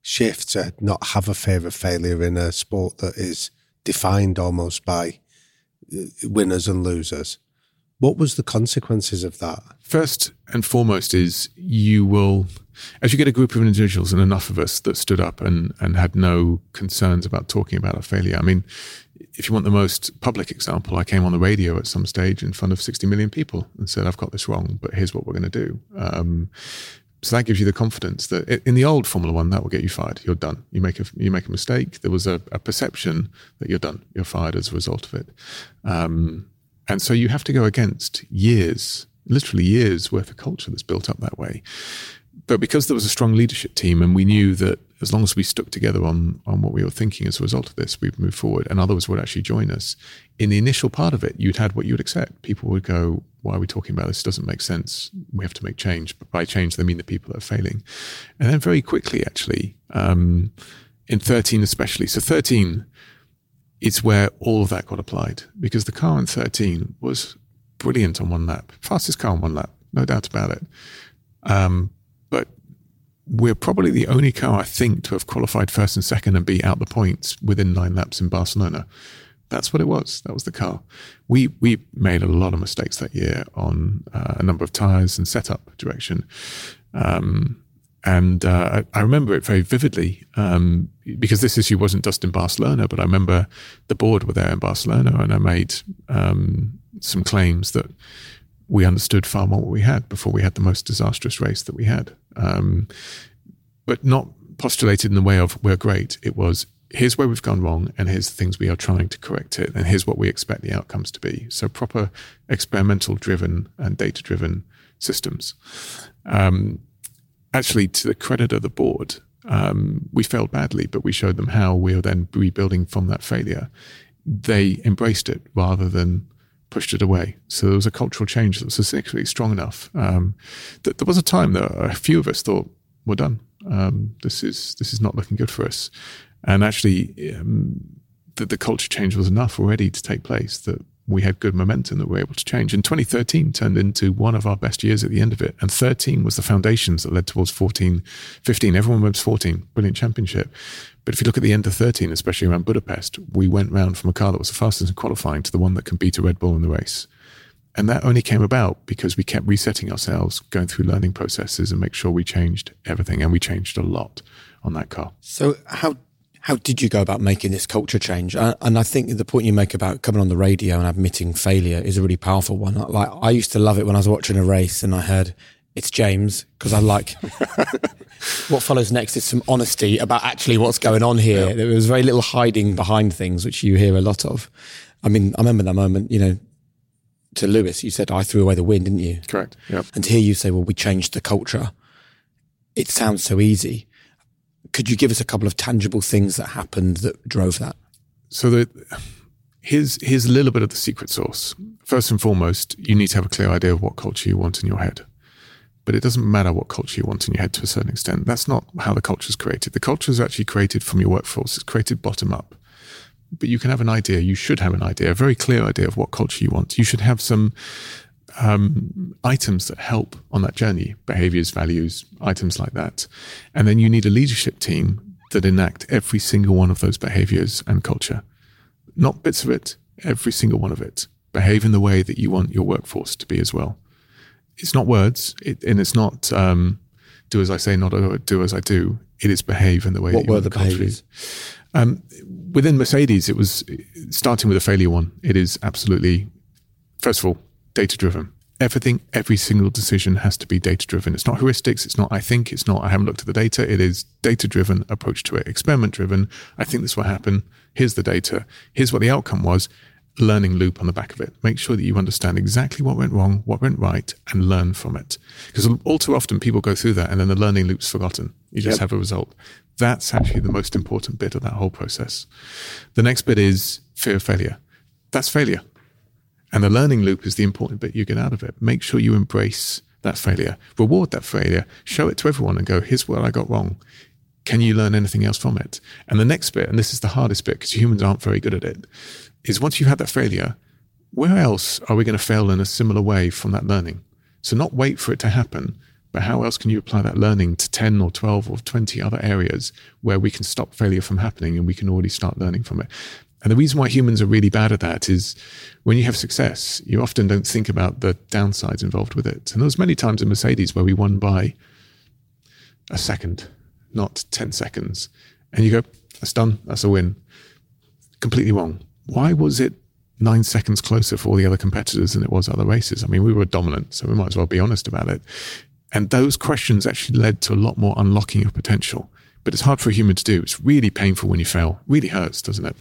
Speaker 3: shift to not have a fear of failure in a sport that is defined almost by uh, winners and losers. What was the consequences of that?
Speaker 2: First and foremost is you will, as you get a group of individuals and enough of us that stood up and, and had no concerns about talking about a failure. I mean, if you want the most public example, I came on the radio at some stage in front of 60 million people and said, I've got this wrong, but here's what we're going to do. Um, so that gives you the confidence that in the old Formula One, that will get you fired. You're done. You make a you make a mistake. There was a, a perception that you're done. You're fired as a result of it, um, and so you have to go against years, literally years worth of culture that's built up that way but because there was a strong leadership team and we knew that as long as we stuck together on on what we were thinking as a result of this, we'd move forward and others would actually join us. In the initial part of it, you'd had what you'd accept. People would go, Why are we talking about this? It doesn't make sense. We have to make change. But by change, they mean the people that are failing. And then very quickly, actually, um, in 13 especially, so 13 is where all of that got applied because the car in 13 was brilliant on one lap, fastest car on one lap, no doubt about it. Um, we're probably the only car, I think, to have qualified first and second and be out the points within nine laps in Barcelona. That's what it was. That was the car. We we made a lot of mistakes that year on uh, a number of tires and setup direction. Um, and uh, I, remember it very vividly um, because this issue wasn't just in Barcelona, but I remember the board were there in Barcelona, and I made um, some claims that we understood far more what we had before we had the most disastrous race that we had. Um, but not postulated in the way of we're great. It was here's where we've gone wrong, and here's the things we are trying to correct it, and here's what we expect the outcomes to be. So proper experimental driven and data driven systems. Um, actually, to the credit of the board, um, we failed badly, but we showed them how we are then rebuilding from that failure. They embraced it rather than pushed it away. So there was a cultural change that was essentially strong enough um, that there was a time that a few of us thought we're done. Um, this is this is not looking good for us. And actually, um, the, the culture change was enough already to take place that we had good momentum that we were able to change. And 2013 turned into one of our best years at the end of it. And 13 was the foundations that led towards 14, 15. Everyone went 14, brilliant championship. But if you look at the end of 13, especially around Budapest, we went round from a car that was the fastest in qualifying to the one that can beat a Red Bull in the race. And that only came about because we kept resetting ourselves, going through learning processes and make sure we changed everything. And we changed a lot on that car.
Speaker 4: So how how did you go about making this culture change? Uh, and I think the point you make about coming on the radio and admitting failure is a really powerful one. Like I used to love it when I was watching a race and I heard it's James because I like what follows next is some honesty about actually what's going on here. Yeah. There was very little hiding behind things, which you hear a lot of. I mean, I remember that moment, you know, to Lewis, you said, I threw away the win, didn't you?
Speaker 2: Correct. Yeah.
Speaker 4: And to hear you say, well, we changed the culture. It sounds so easy could you give us a couple of tangible things that happened that drove that?
Speaker 2: So the, here's here's a little bit of the secret sauce. First and foremost, you need to have a clear idea of what culture you want in your head. But it doesn't matter what culture you want in your head to a certain extent. That's not how the culture is created. The culture is actually created from your workforce. It's created bottom up. But you can have an idea. You should have an idea, a very clear idea of what culture you want. You should have some um, items that help on that journey, behaviors, values, items like that. And then you need a leadership team that enact every single one of those behaviors and culture. Not bits of it, every single one of it. Behave in the way that you want your workforce to be as well. It's not words, it, and it's not um, do as I say, not do as I do. It is behave in the way.
Speaker 4: What
Speaker 2: were
Speaker 4: the behaviors?
Speaker 2: Um, within Mercedes, it was starting with a failure one. It is absolutely, first of all, data driven. Everything, every single decision has to be data driven. It's not heuristics. It's not, I think. It's not, I haven't looked at the data. It is data driven approach to it, experiment driven. I think this will happen. Here's the data. Here's what the outcome was. Learning loop on the back of it. Make sure that you understand exactly what went wrong, what went right, and learn from it. Because all too often people go through that and then the learning loop's forgotten. You just yep. have a result. That's actually the most important bit of that whole process. The next bit is fear of failure. That's failure. And the learning loop is the important bit you get out of it. Make sure you embrace that failure, reward that failure, show it to everyone and go, here's what I got wrong. Can you learn anything else from it? And the next bit, and this is the hardest bit because humans aren't very good at it, is once you've had that failure, where else are we going to fail in a similar way from that learning? So not wait for it to happen, but how else can you apply that learning to 10 or 12 or 20 other areas where we can stop failure from happening and we can already start learning from it? And the reason why humans are really bad at that is when you have success, you often don't think about the downsides involved with it. And there was many times in Mercedes where we won by a second, not 10 seconds. And you go, that's done, that's a win. Completely wrong. Why was it nine seconds closer for all the other competitors than it was other races? I mean, we were dominant, so we might as well be honest about it. And those questions actually led to a lot more unlocking of potential. But it's hard for a human to do. It's really painful when you fail. Really hurts, doesn't it?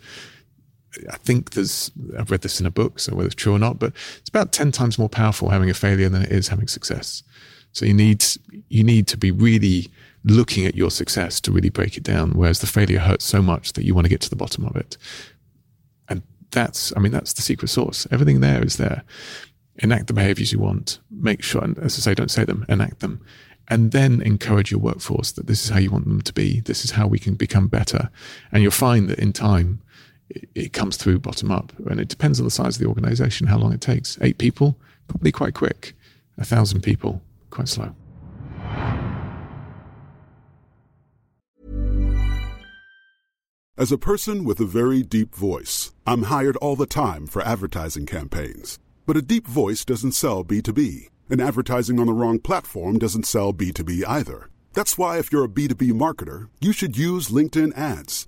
Speaker 2: I think there's, I've read this in a book, so whether it's true or not, but it's about 10 times more powerful having a failure than it is having success. So you need, you need to be really looking at your success to really break it down. Whereas the failure hurts so much that you want to get to the bottom of it. And that's, I mean, that's the secret sauce. Everything there is there. Enact the behaviors you want. Make sure, and as I say, don't say them, enact them. And then encourage your workforce that this is how you want them to be. This is how we can become better. And you'll find that in time, it, comes through bottom up. And it depends on the size of the organization, how long it takes. Eight people, probably quite quick. A thousand people, quite slow.
Speaker 5: As a person with a very deep voice, I'm hired all the time for advertising campaigns. But a deep voice doesn't sell B2B, and advertising on the wrong platform doesn't sell B2B either. That's why, if you're a B2B marketer, you should use LinkedIn ads.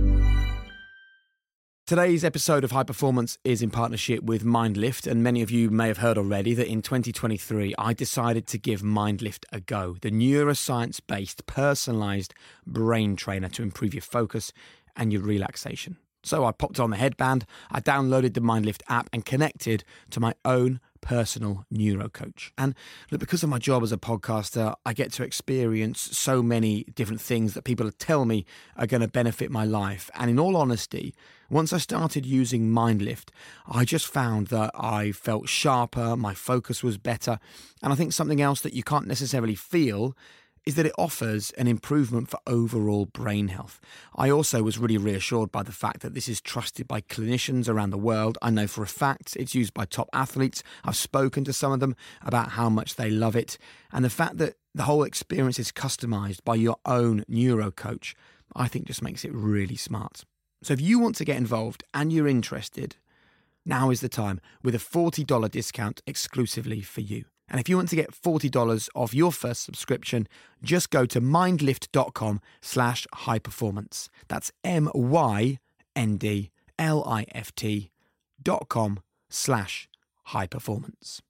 Speaker 1: Today's episode of High Performance is in partnership with Myndlift, and many of you may have heard already that in 2023 I decided to give Myndlift a go, the neuroscience based, personalized brain trainer to improve your focus and your relaxation. So I popped on the headband, I downloaded the Myndlift app, and connected to my own personal neuro coach. And look, because of my job as a podcaster, I get to experience so many different things that people tell me are going to benefit my life. And in all honesty, once I started using Myndlift, I just found that I felt sharper, my focus was better. And I think something else that you can't necessarily feel is that it offers an improvement for overall brain health. I also was really reassured by the fact that this is trusted by clinicians around the world. I know for a fact it's used by top athletes. I've spoken to some of them about how much they love it. And the fact that the whole experience is customized by your own neuro coach, I think just makes it really smart. So if you want to get involved and you're interested, now is the time with a $40 discount exclusively for you. And if you want to get $40 off your first subscription, just go to myndlift.com slash high performance. That's M-Y-N-D-L-I-F-T dot com slash high performance.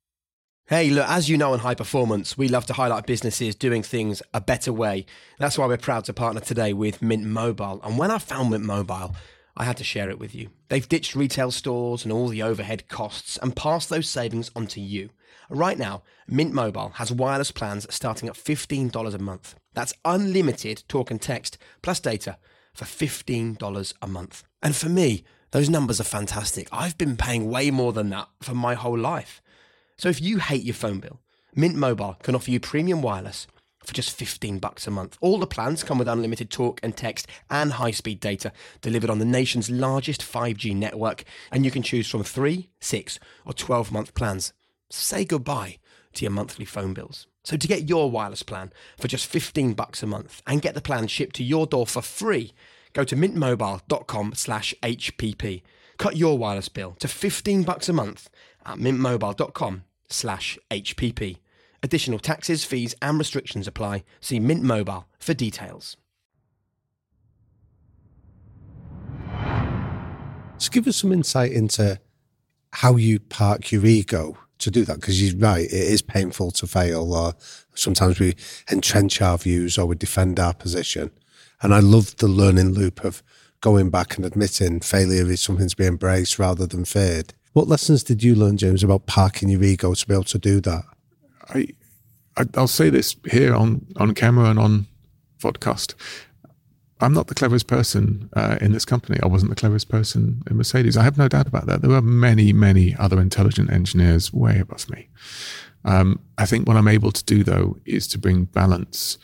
Speaker 1: Hey, look, as you know in high performance, we love to highlight businesses doing things a better way. That's why we're proud to partner today with Mint Mobile. And when I found Mint Mobile, I had to share it with you. They've ditched retail stores and all the overhead costs and passed those savings on to you. Right now, Mint Mobile has wireless plans starting at $15 a month. That's unlimited talk and text plus data for $15 a month. And for me, those numbers are fantastic. I've been paying way more than that for my whole life. So if you hate your phone bill, Mint Mobile can offer you premium wireless for just 15 bucks a month. All the plans come with unlimited talk and text and high-speed data delivered on the nation's largest 5G network, and you can choose from 3, 6, or 12-month plans. Say goodbye to your monthly phone bills. So to get your wireless plan for just 15 bucks a month and get the plan shipped to your door for free, go to mintmobile.com slash HPP. Cut your wireless bill to 15 bucks a month at mintmobile.com slash HPP. Additional taxes, fees, and restrictions apply. See Mint Mobile for details.
Speaker 3: So give us some insight into how you park your ego to do that because you're right, it is painful to fail, or sometimes we entrench our views or we defend our position. And I love the learning loop of going back and admitting failure is something to be embraced rather than feared. What lessons did you learn, James, about parking your ego to be able to do that?
Speaker 2: I, I will say this here on on camera and on podcast. I'm not the cleverest person uh, in this company. I wasn't the cleverest person in Mercedes. I have no doubt about that. There are many, many other intelligent engineers way above me. Um, I think what I'm able to do, though, is to bring balance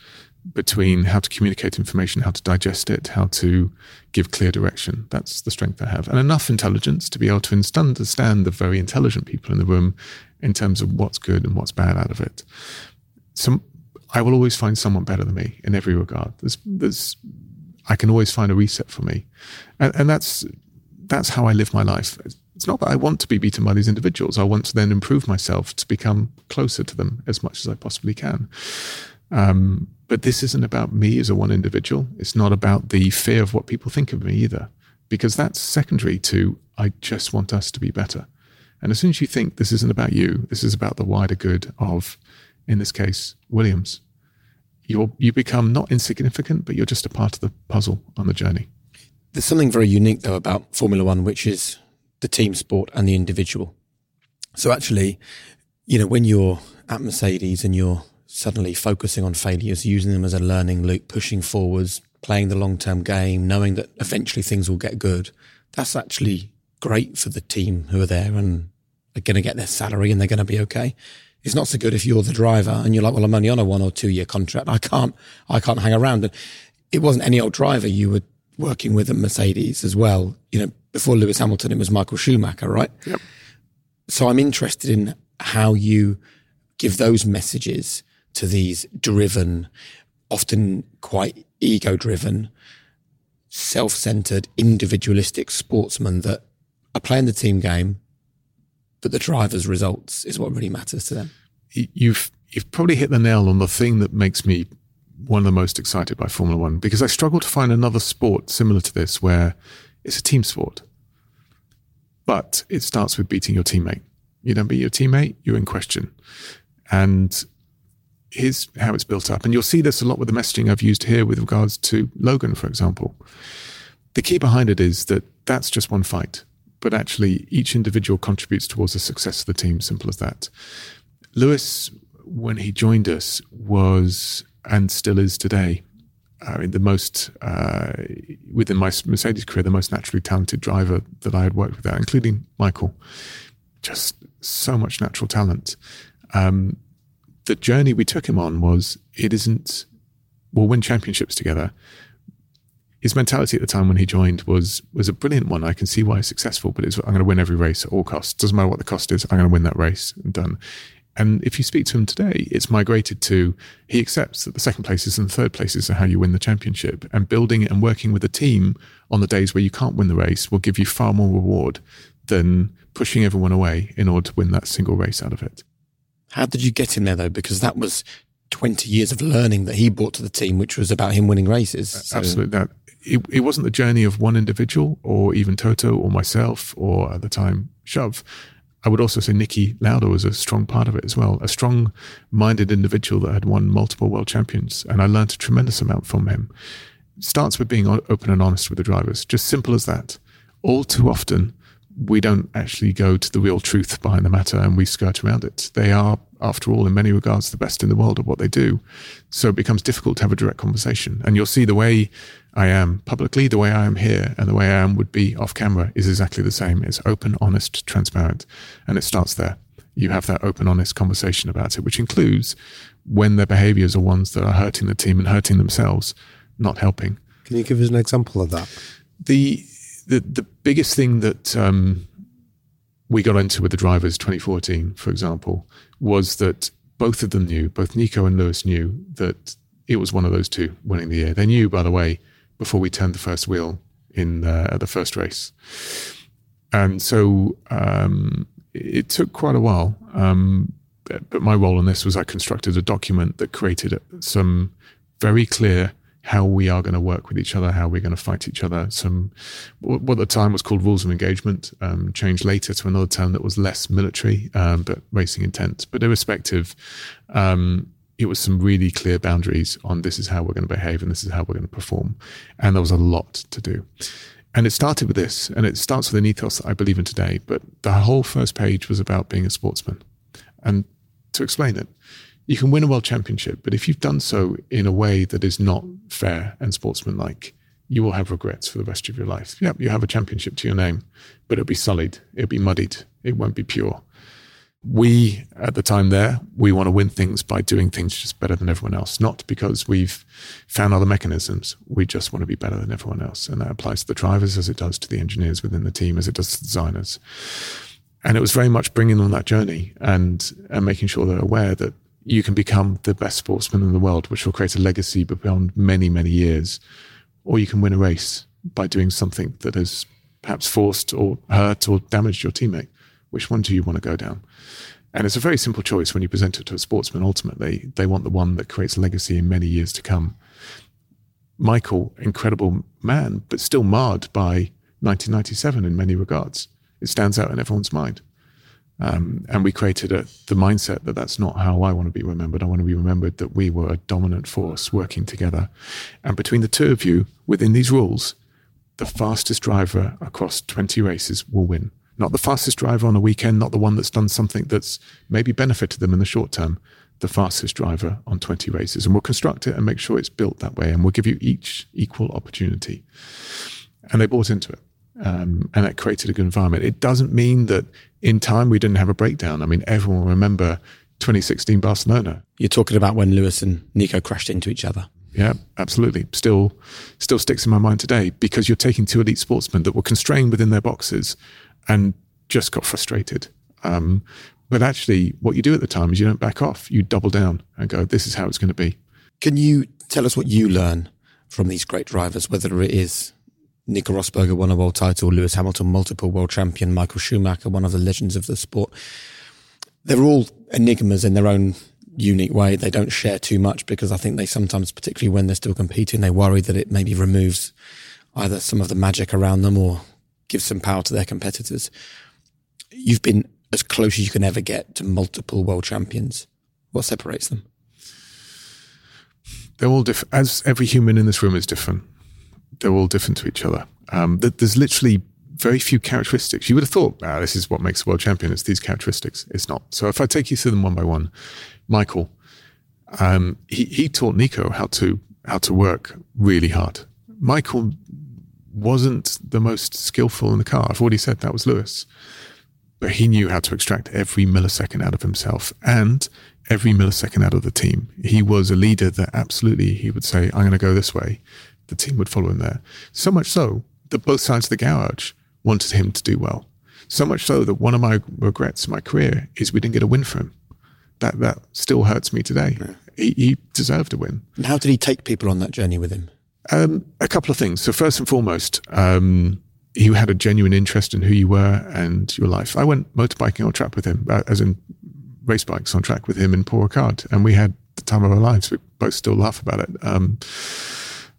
Speaker 2: between how to communicate information, how to digest it, how to give clear direction. That's the strength I have. And enough intelligence to be able to understand the very intelligent people in the room in terms of what's good and what's bad out of it. Some, I will always find someone better than me in every regard. There's, there's, I can always find a reset for me. And, and that's, that's how I live my life. It's not that I want to be beaten by these individuals. I want to then improve myself to become closer to them as much as I possibly can. Um, but this isn't about me as a one individual. It's not about the fear of what people think of me either, because that's secondary to I just want us to be better. And as soon as you think this isn't about you, this is about the wider good of, in this case, Williams, you you become not insignificant, but you're just a part of the puzzle on the journey.
Speaker 4: There's something very unique though about Formula One, which is the team sport and the individual. So actually, you know, when you're at Mercedes and you're suddenly focusing on failures, using them as a learning loop, pushing forwards, playing the long term game, knowing that eventually things will get good, that's actually great for the team who are there and are going to get their salary and they're going to be okay. It's not so good if you're the driver and you're like, well, I'm only on a one or two year contract. I can't, I can't hang around. And it wasn't any old driver you were working with at Mercedes as well. You know, before Lewis Hamilton, it was Michael Schumacher, right?
Speaker 2: Yep.
Speaker 4: So I'm interested in how you give those messages to these driven, often quite ego driven, self centered, individualistic sportsmen that are playing the team game, but the driver's results is what really matters to them.
Speaker 2: You've you've probably hit the nail on the thing that makes me one of the most excited by Formula One because I struggle to find another sport similar to this where it's a team sport. But it starts with beating your teammate. You don't beat your teammate, you're in question. And here's how it's built up. And you'll see this a lot with the messaging I've used here with regards to Logan, for example. The key behind it is that that's just one fight, but actually each individual contributes towards the success of the team. Simple as that. Lewis, when he joined us, was and still is today. I mean, the most uh, within my Mercedes career, the most naturally talented driver that I had worked with, including Michael. Just so much natural talent. Um, the journey we took him on was it isn't we'll win championships together. His mentality at the time when he joined was was a brilliant one. I can see why he's successful, but it's I'm going to win every race at all costs. Doesn't matter what the cost is. I'm going to win that race and done. And if you speak to him today, it's migrated to he accepts that the second places and the third places are how you win the championship. And building and working with a team on the days where you can't win the race will give you far more reward than pushing everyone away in order to win that single race out of it.
Speaker 4: How did you get in there though? Because that was 20 years of learning that he brought to the team, which was about him winning races.
Speaker 2: So. Absolutely. That it, it wasn't the journey of one individual or even Toto or myself or at the time Shov. I would also say Niki Lauda was a strong part of it as well, a strong minded individual that had won multiple world champions. And I learned a tremendous amount from him. It starts with being open and honest with the drivers, just simple as that. All too often, we don't actually go to the real truth behind the matter and we skirt around it. They are, after all, in many regards, the best in the world at what they do. So it becomes difficult to have a direct conversation. And you'll see the way I am publicly, the way I am here, and the way I am would be off camera is exactly the same. It's open, honest, transparent. And it starts there. You have that open, honest conversation about it, which includes when their behaviors are ones that are hurting the team and hurting themselves, not helping.
Speaker 3: Can you give us an example of that?
Speaker 2: The the the biggest thing that um, we got into with the drivers 2014, for example, was that both of them knew, both Nico and Lewis knew that it was one of those two winning the year. They knew, by the way, before we turned the first wheel in uh, the first race, and so um, it took quite a while. Um, but my role in this was I constructed a document that created some very clear how we are going to work with each other, how we're going to fight each other. Some what at the time was called rules of engagement, um, changed later to another term that was less military um, but racing intent. But irrespective, um, it was some really clear boundaries on this is how we're going to behave and this is how we're going to perform, and there was a lot to do. And it started with this, and it starts with an ethos that I believe in today. But the whole first page was about being a sportsman, and to explain it you can win a world championship, but if you've done so in a way that is not fair and sportsmanlike, you will have regrets for the rest of your life. Yep, you have a championship to your name, but it'll be sullied, it'll be muddied, it won't be pure. We, at the time there, we want to win things by doing things just better than everyone else, not because we've found other mechanisms. We just want to be better than everyone else. And that applies to the drivers as it does to the engineers within the team, as it does to the designers. And it was very much bringing them on that journey and, and making sure they're aware that you can become the best sportsman in the world, which will create a legacy beyond many, many years. Or you can win a race by doing something that has perhaps forced or hurt or damaged your teammate. Which one do you want to go down? And it's a very simple choice when you present it to a sportsman. Ultimately, they want the one that creates legacy in many years to come. Michael, incredible man, but still marred by 1997 in many regards. It stands out in everyone's mind. Um, and we created a, the mindset that that's not how I want to be remembered. I want to be remembered that we were a dominant force working together. And between the two of you, within these rules, the fastest driver across 20 races will win. Not the fastest driver on a weekend, not the one that's done something that's maybe benefited them in the short term, the fastest driver on 20 races. And we'll construct it and make sure it's built that way. And we'll give you each equal opportunity. And they bought into it. Um, and that created a good environment. It doesn't mean that in time we didn't have a breakdown. I mean, everyone will remember 2016 Barcelona.
Speaker 4: You're talking about when Lewis and Nico crashed into each other.
Speaker 2: Yeah, absolutely. Still, still sticks in my mind today because you're taking two elite sportsmen that were constrained within their boxes and just got frustrated. Um, but actually, what you do at the time is you don't back off. You double down and go, "This is how it's going to be."
Speaker 4: Can you tell us what you learn from these great drivers, whether it is Nico Rosberg won a world title, Lewis Hamilton, multiple world champion, Michael Schumacher, one of the legends of the sport. They're all enigmas in their own unique way. They don't share too much because I think they sometimes, particularly when they're still competing, they worry that it maybe removes either some of the magic around them or gives some power to their competitors. You've been as close as you can ever get to multiple world champions. What separates them?
Speaker 2: They're all different. As every human in this room is different they're all different to each other. Um, there's literally very few characteristics. You would have thought, ah, this is what makes a world champion. It's these characteristics. It's not. So if I take you through them one by one, Michael, um, he, he taught Nico how to how to work really hard. Michael wasn't the most skillful in the car. I've already said that was Lewis, but he knew how to extract every millisecond out of himself and every millisecond out of the team. He was a leader that absolutely he would say, "I'm going to go this way," the team would follow him there. So much so that both sides of the garage wanted him to do well. So much so that one of my regrets in my career is we didn't get a win for him. That that still hurts me today. Yeah. He, he, deserved a win.
Speaker 4: And how did he take people on that journey with him?
Speaker 2: Um, a couple of things. So first and foremost, um, he had a genuine interest in who you were and your life. I went motorbiking on track with him, uh, as in race bikes on track with him in Paul Ricard, and we had the time of our lives. We both still laugh about it. Um,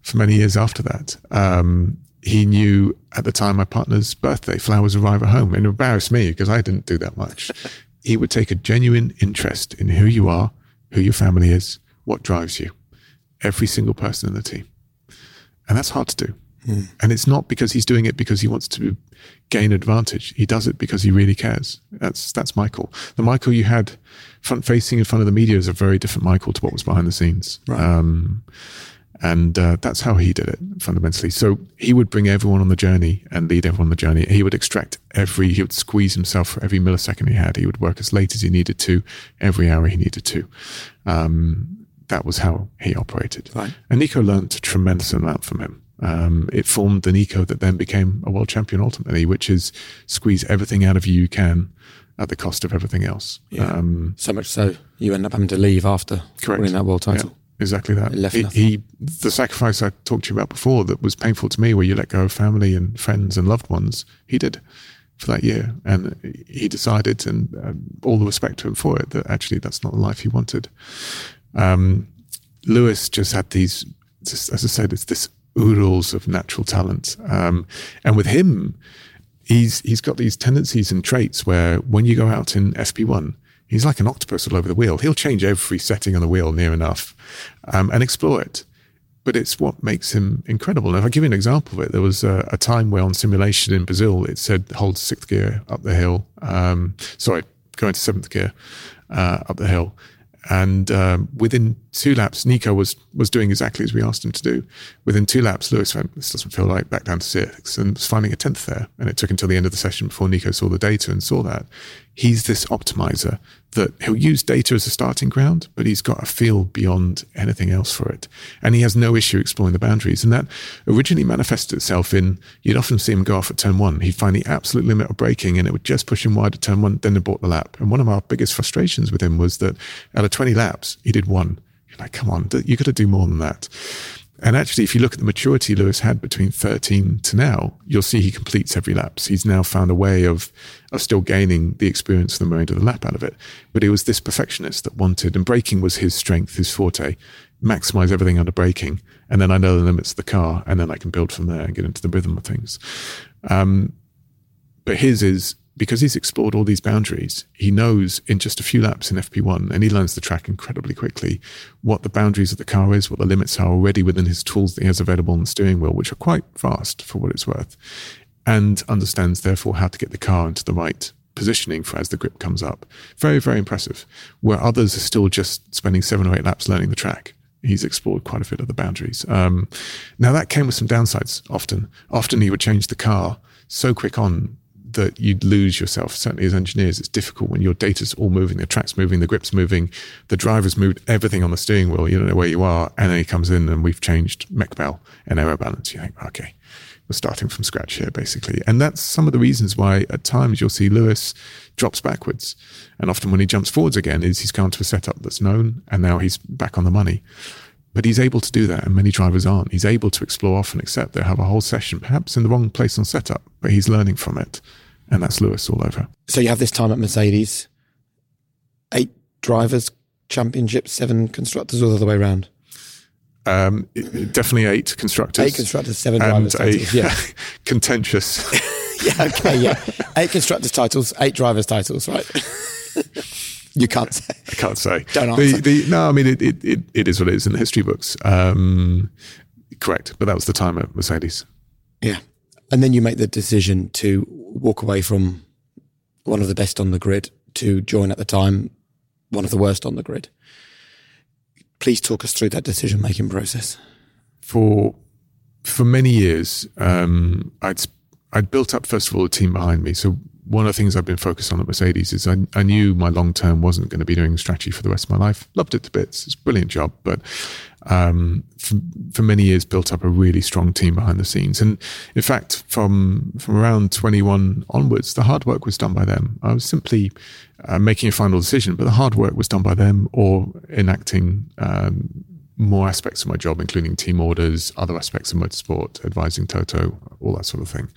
Speaker 2: for many years after that. Um, he knew at the time my partner's birthday, flowers arrive at home. And it embarrassed me because I didn't do that much. he would take a genuine interest in who you are, who your family is, what drives you. Every single person in the team. And that's hard to do. Mm. And it's not because he's doing it because he wants to gain advantage. He does it because he really cares. That's that's Michael. The Michael you had front facing in front of the media is a very different Michael to what was behind the scenes. Right. Um, and uh, that's how he did it fundamentally. So he would bring everyone on the journey and lead everyone on the journey. He would extract every, he would squeeze himself for every millisecond he had. He would work as late as he needed to, every hour he needed to. Um, that was how he operated. Right. And Nico learned a tremendous amount from him. Um, it formed the Nico that then became a world champion ultimately, which is squeeze everything out of you you can at the cost of everything else.
Speaker 4: Yeah. Um, so much so you end up having to leave after correct. winning that world title.
Speaker 2: Yeah exactly that. He, he, the sacrifice I talked to you about before that was painful to me, where you let go of family and friends and loved ones. He did for that year, and he decided, and um, all the respect to him for it, that actually that's not the life he wanted. Um, Lewis just had these, just, as I said, it's this oodles of natural talent, um, and with him, he's he's got these tendencies and traits where when you go out in FP1 He's like an octopus all over the wheel. He'll change every setting on the wheel near enough um, and explore it. But it's what makes him incredible. And if I give you an example of it, there was a, a time where on simulation in Brazil, it said hold sixth gear up the hill. Um, sorry, going to seventh gear uh, up the hill. And um, within two laps, Nico was was doing exactly as we asked him to do. Within two laps, Lewis went, "This doesn't feel right." Back down to six, and was finding a tenth there. And it took until the end of the session before Nico saw the data and saw that he's this optimizer that he'll use data as a starting ground, but he's got a feel beyond anything else for it. And he has no issue exploring the boundaries. And that originally manifested itself in you'd often see him go off at turn one. He'd find the absolute limit of braking and it would just push him wide at turn one, then he bought the lap. And one of our biggest frustrations with him was that out of 20 laps, he did one. You're like, come on, you got to do more than that. And actually, if you look at the maturity Lewis had between 13 to now, you'll see he completes every lap. He's now found a way of, of still gaining the experience of the remainder of the lap out of it. But he was this perfectionist that wanted, and braking was his strength, his forte, maximize everything under braking. And then I know the limits of the car, and then I can build from there and get into the rhythm of things. Um, but his is because he's explored all these boundaries, he knows in just a few laps in FP1, and he learns the track incredibly quickly, what the boundaries of the car is, what the limits are already within his tools that he has available on the steering wheel, which are quite fast for what it's worth, and understands therefore how to get the car into the right positioning for as the grip comes up. Very, very impressive. Where others are still just spending seven or eight laps learning the track. He's explored quite a bit of the boundaries. Um, now that came with some downsides. Often, often he would change the car so quick on that you'd lose yourself. Certainly, as engineers, it's difficult when your data's all moving, the track's moving, the grip's moving, the driver's moved everything on the steering wheel. You don't know where you are, and then he comes in and we've changed mech bell and aero balance. You think, okay, we're starting from scratch here, basically. And that's some of the reasons why at times you'll see Lewis drops backwards, and often when he jumps forwards again, is he's gone to a setup that's known, and now he's back on the money. But he's able to do that, and many drivers aren't. He's able to explore off and accept they have a whole session, perhaps in the wrong place on setup, but he's learning from it. And that's Lewis all over.
Speaker 4: So you have this time at Mercedes, eight drivers, championship, seven constructors, all the other way around?
Speaker 2: Um, definitely eight constructors.
Speaker 4: Eight constructors, seven drivers.
Speaker 2: Titles, yeah. contentious.
Speaker 4: yeah, okay, yeah. Eight constructors titles, eight drivers titles, right? You can't say.
Speaker 2: I can't say.
Speaker 4: Don't answer.
Speaker 2: The, the, no, I mean, it, it, it, it is what it is in the history books. Um, correct. But that was the time at Mercedes.
Speaker 4: Yeah. And then you make the decision to walk away from one of the best on the grid to join at the time one of the worst on the grid. Please talk us through that decision making process.
Speaker 2: For for many years, um, I'd I'd built up first of all a team behind me. So one of the things I've been focused on at Mercedes is I, I knew my long term wasn't going to be doing strategy for the rest of my life. Loved it to bits. It's a brilliant job, but um, for, for, many years built up a really strong team behind the scenes. And in fact, from from around 21 onwards, the hard work was done by them. I was simply uh, making a final decision, but the hard work was done by them or enacting um, more aspects of my job, including team orders, other aspects of motorsport, advising Toto, all that sort of thing.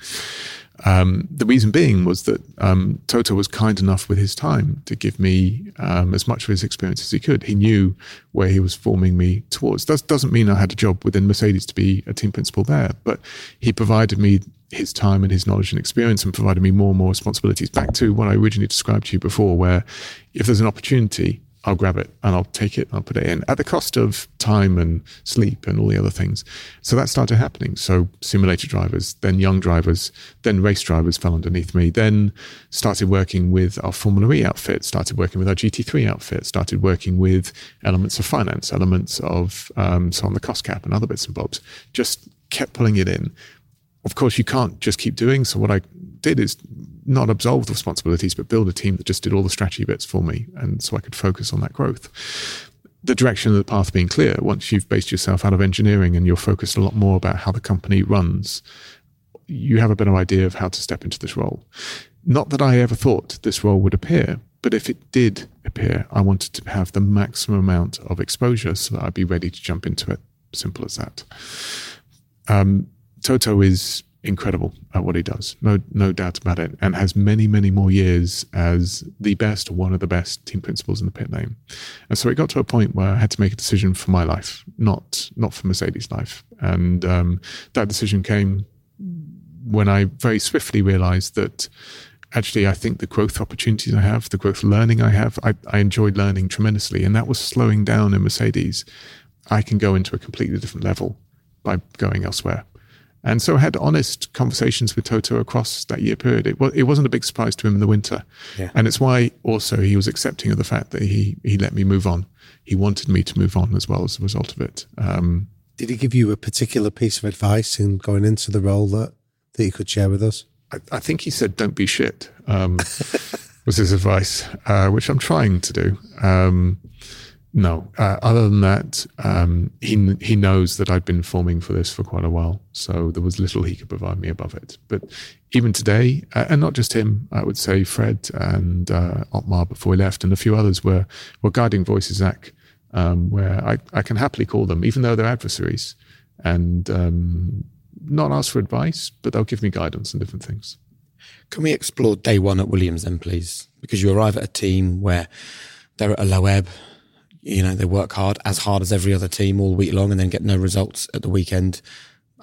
Speaker 2: Um, the reason being was that um, Toto was kind enough with his time to give me um, as much of his experience as he could. He knew where he was forming me towards. That doesn't mean I had a job within Mercedes to be a team principal there, but he provided me his time and his knowledge and experience and provided me more and more responsibilities. Back to what I originally described to you before, where if there's an opportunity, I'll grab it and I'll take it and I'll put it in at the cost of time and sleep and all the other things. So that started happening. So simulator drivers, then young drivers, then race drivers fell underneath me, then started working with our Formula E outfit, started working with our GT3 outfit, started working with elements of finance, elements of um, so on the cost cap and other bits and bobs. Just kept pulling it in. Of course, you can't just keep doing. So what I did is not absolve the responsibilities, but build a team that just did all the strategy bits for me. And so I could focus on that growth. The direction of the path being clear, once you've based yourself out of engineering and you're focused a lot more about how the company runs, you have a better idea of how to step into this role. Not that I ever thought this role would appear, but if it did appear, I wanted to have the maximum amount of exposure so that I'd be ready to jump into it. Simple as that. Um, Toto is incredible at what he does. No, no doubt about it. And has many, many more years as the best one of the best team principals in the pit lane. And so it got to a point where I had to make a decision for my life, not, not for Mercedes' life. And um, that decision came when I very swiftly realized that actually I think the growth opportunities I have, the growth learning I have, I, I enjoyed learning tremendously. And that was slowing down in Mercedes. I can go into a completely different level by going elsewhere. And so I had honest conversations with Toto across that year period. It, was, it wasn't a big surprise to him in the winter. Yeah. And it's why also he was accepting of the fact that he, he let me move on. He wanted me to move on as well as a result of it. Um,
Speaker 3: Did he give you a particular piece of advice in going into the role that, that you could share with us?
Speaker 2: I, I think he said, don't be shit, um, was his advice, uh, which I'm trying to do. Um, no. Uh, other than that, um, he he knows that I'd been forming for this for quite a while, so there was little he could provide me above it. But even today, uh, and not just him, I would say Fred and uh, Otmar before he left, and a few others were were guiding voices. Zak, um, where I, I can happily call them, even though they're adversaries, and um, not ask for advice, but they'll give me guidance on different things.
Speaker 4: Can we explore day one at Williams then, please? Because you arrive at a team where they're at a low ebb you know, they work hard, as hard as every other team all week long and then get no results at the weekend,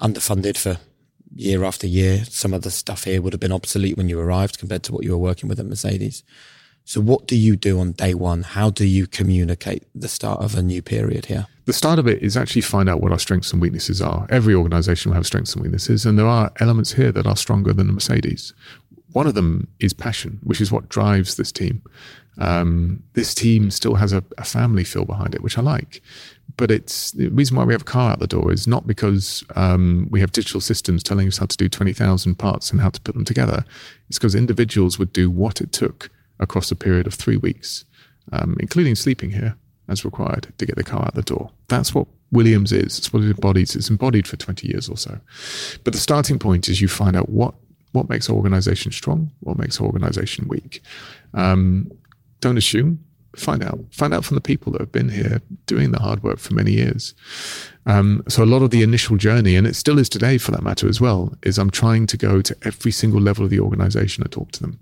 Speaker 4: underfunded for year after year. Some of the stuff here would have been obsolete when you arrived compared to what you were working with at Mercedes. So, what do you do on day one? How do you communicate the start of a new period here?
Speaker 2: The start of it is actually find out what our strengths and weaknesses are. Every organization will have strengths and weaknesses, and there are elements here that are stronger than the Mercedes. One of them is passion, which is what drives this team. Um, this team still has a, a, family feel behind it, which I like. But it's the reason why we have a car out the door is not because um, we have digital systems telling us how to do 20,000 parts and how to put them together. It's because individuals would do what it took across a period of three weeks, um, including sleeping here as required to get the car out the door. That's what Williams is. It's what it embodies. It's embodied for 20 years or so. But the starting point is you find out what what makes an organization strong, what makes an organization weak. Um, don't assume. Find out. Find out from the people that have been here doing the hard work for many years. Um, so a lot of the initial journey, and it still is today for that matter as well, is I'm trying to go to every single level of the organization and talk to them.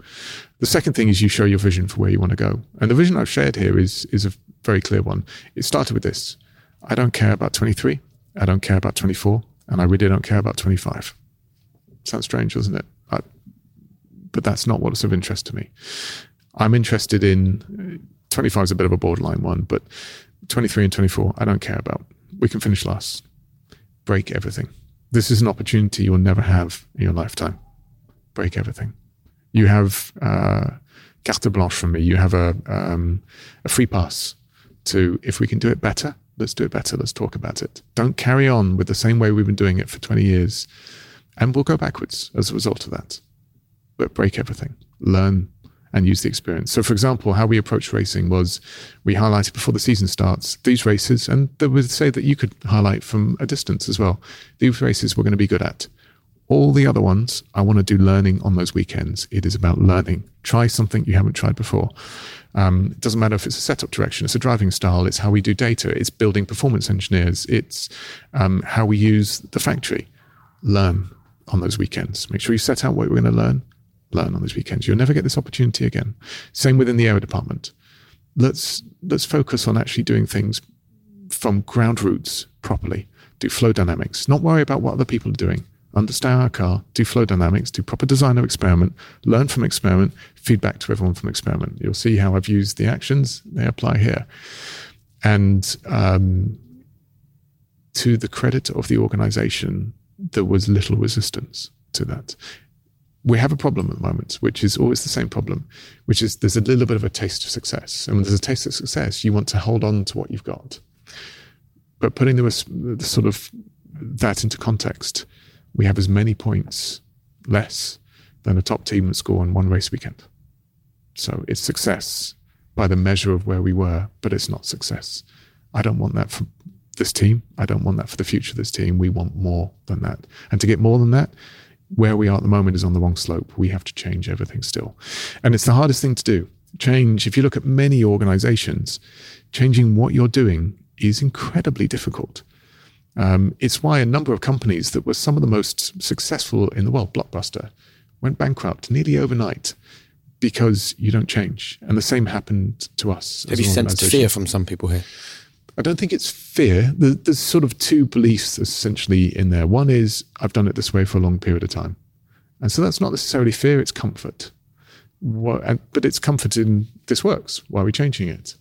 Speaker 2: The second thing is you show your vision for where you want to go. And the vision I've shared here is is a very clear one. It started with this. I don't care about 23. I don't care about 24. And I really don't care about 25. Sounds strange, doesn't it? I, but that's not what's of interest to me. I'm interested in 25 is a bit of a borderline one, but 23 and 24, I don't care about. We can finish last. Break everything. This is an opportunity you'll never have in your lifetime. Break everything. You have uh, carte blanche from me. You have a, um, a free pass to, if we can do it better, let's do it better. Let's talk about it. Don't carry on with the same way we've been doing it for 20 years. And we'll go backwards as a result of that. But break everything. Learn and use the experience. So, for example, how we approached racing was we highlighted before the season starts these races, and they would say that you could highlight from a distance as well. These races we're going to be good at. All the other ones, I want to do learning on those weekends. It is about learning. Try something you haven't tried before. Um, it doesn't matter if it's a setup direction, it's a driving style, it's how we do data, it's building performance engineers, it's um, how we use the factory. Learn on those weekends. Make sure you set out what we're going to learn learn on those weekends. You'll never get this opportunity again. Same within the aero department. Let's let's focus on actually doing things from ground roots properly. Do flow dynamics. Not worry about what other people are doing. Understand our car. Do flow dynamics. Do proper design of experiment. Learn from experiment. Feedback to everyone from experiment. You'll see how I've used the actions. They apply here. And um, to the credit of the organization, there was little resistance to that we have a problem at the moment, which is always the same problem, which is there's a little bit of a taste of success. And when there's a taste of success, you want to hold on to what you've got. But putting the, the sort of that into context, we have as many points less than a top team that score on one race weekend. So it's success by the measure of where we were, but it's not success. I don't want that for this team. I don't want that for the future of this team. We want more than that. And to get more than that, where we are at the moment is on the wrong slope. We have to change everything still. And it's the hardest thing to do. Change, if you look at many organizations, changing what you're doing is incredibly difficult. Um, it's why a number of companies that were some of the most successful in the world, Blockbuster, went bankrupt nearly overnight because you don't change. And the same happened to us.
Speaker 4: Have you sensed fear from some people here?
Speaker 2: I don't think it's fear. There's sort of two beliefs essentially in there. One is I've done it this way for a long period of time. And so that's not necessarily fear, it's comfort. But it's comfort in this works. Why are we changing it?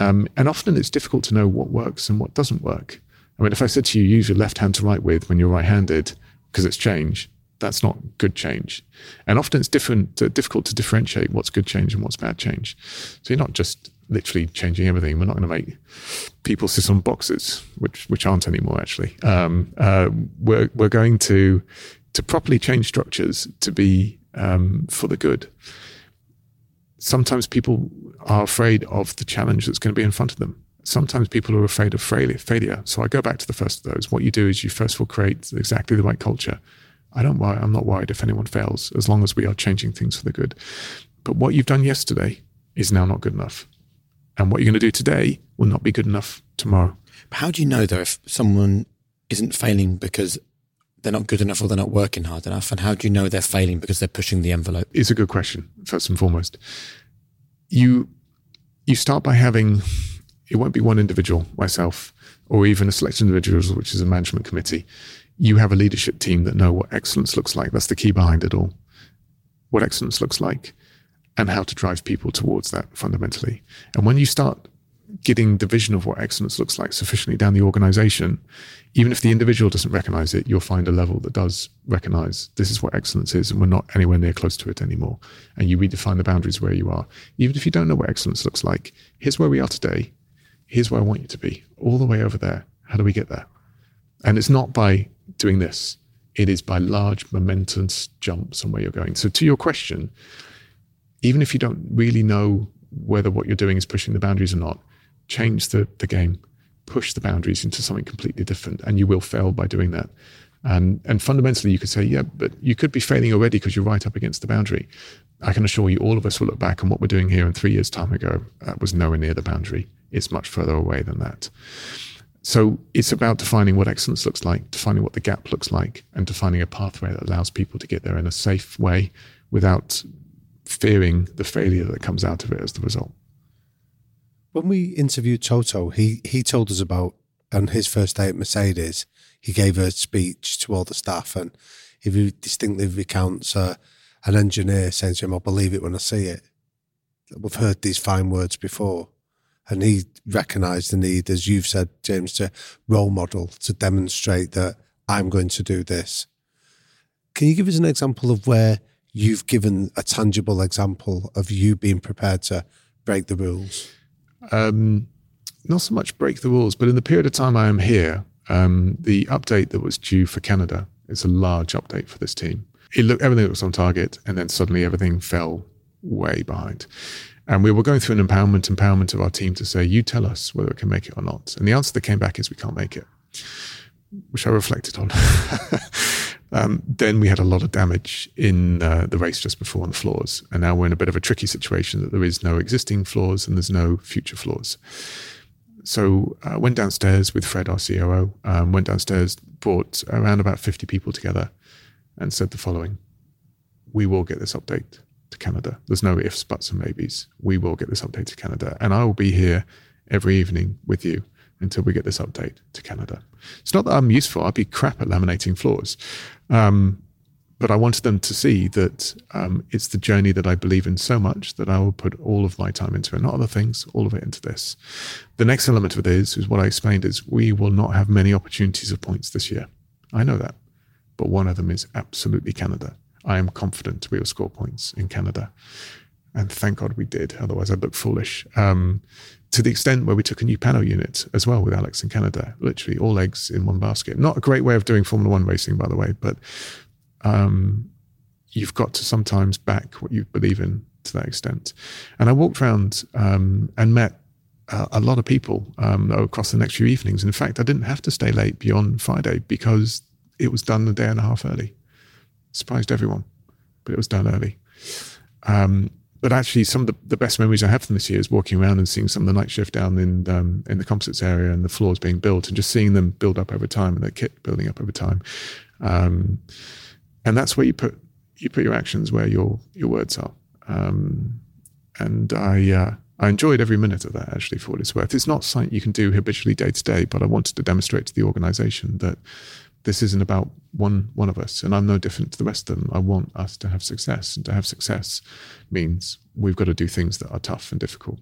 Speaker 2: Um, and often it's difficult to know what works and what doesn't work. I mean, if I said to you, use your left hand to write with when you're right handed because it's change, that's not good change. And often it's different, uh, difficult to differentiate what's good change and what's bad change. So you're not just literally changing everything. We're not going to make people sit on boxes, which which aren't anymore. Actually, um, uh, we're we're going to to properly change structures to be um, for the good. Sometimes people are afraid of the challenge that's going to be in front of them. Sometimes people are afraid of failure. So I go back to the first of those. What you do is you first of all create exactly the right culture. I don't worry. I'm not worried if anyone fails, as long as we are changing things for the good. But what you've done yesterday is now not good enough and what you're going to do today will not be good enough tomorrow.
Speaker 4: How do you know though if someone isn't failing because they're not good enough or they're not working hard enough? And how do you know they're failing because they're pushing the envelope?
Speaker 2: It's a good question, first and foremost. You you start by having it won't be one individual, myself, or even a select individuals, which is a management committee. you have a leadership team that know what excellence looks like. That's the key behind it all. What excellence looks like and how to drive people towards that fundamentally. And when you start getting the vision of what excellence looks like sufficiently down the organization, even if the individual doesn't recognize it, you'll find a level that does recognize this is what excellence is, and we're not anywhere near close to it anymore. And you redefine the boundaries where you are. Even if you don't know what excellence looks like, here's where we are today. Here's where I want you to be, all the way over there. How do we get there? And it's not by doing this, it is by large momentous jumps on where you're going. So, to your question, even if you don't really know whether what you're doing is pushing the boundaries or not, change the, the game, push the boundaries into something completely different, and you will fail by doing that. And, and fundamentally, you could say, yeah, but you could be failing already because you're right up against the boundary. I can assure you, all of us will look back on what we're doing here in three years' time ago. That was nowhere near the boundary. It's much further away than that. So it's about defining what excellence looks like, defining what the gap looks like, and defining a pathway that allows people to get there in a safe way without fearing the failure that comes out of it as the result.
Speaker 3: When we interviewed Toto, he he told us about on his first day at Mercedes, he gave a speech to all the staff, and he distinctly recounts uh, an engineer saying to him, "I'll believe it when I see it." We've heard these fine words before, and he recognised the need, as you've said, James, to role model to demonstrate that I'm going to do this. Can you give us an example of where you've given a tangible example of you being prepared to break the rules?
Speaker 2: Um, not so much break the rules, but in the period of time I am here, um, the update that was due for Canada is a large update for this team. It looked everything was on target, and then suddenly everything fell way behind. And we were going through an empowerment, empowerment of our team to say, "You tell us whether it can make it or not." And the answer that came back is, "We can't make it," which I reflected on. Um, then we had a lot of damage in uh, the race just before on the floors. And now we're in a bit of a tricky situation that there is no existing floors and there's no future floors. So I uh, went downstairs with Fred, our COO, um, went downstairs, brought around about 50 people together and said the following We will get this update to Canada. There's no ifs, buts, and maybes. We will get this update to Canada. And I will be here every evening with you until we get this update to Canada. It's not that I'm useful. I'd be crap at laminating floors. Um, but I wanted them to see that um, it's the journey that I believe in so much that I will put all of my time into it, not other things, all of it into this. The next element of it is, is what I explained is we will not have many opportunities of points this year. I know that. But one of them is absolutely Canada. I am confident we will score points in Canada. And thank God we did. Otherwise, I'd look foolish. Um, to the extent where we took a new power unit as well with Alex in Canada, literally all eggs in one basket. Not a great way of doing Formula One racing, by the way, but um, you've got to sometimes back what you believe in to that extent. And I walked around um, and met uh, a lot of people um, across the next few evenings. In fact, I didn't have to stay late beyond Friday because it was done a day and a half early. Surprised everyone, but it was done early. Um, but actually, some of the, the best memories I have from this year is walking around and seeing some of the night shift down in um, in the composites area and the floors being built, and just seeing them build up over time and the kit building up over time. Um, and that's where you put you put your actions where your your words are. Um, and I uh, I enjoyed every minute of that actually for what it's worth. It's not something you can do habitually day to day, but I wanted to demonstrate to the organisation that this isn't about one one of us, and I'm no different to the rest of them. I want us to have success, and to have success means we've got to do things that are tough and difficult.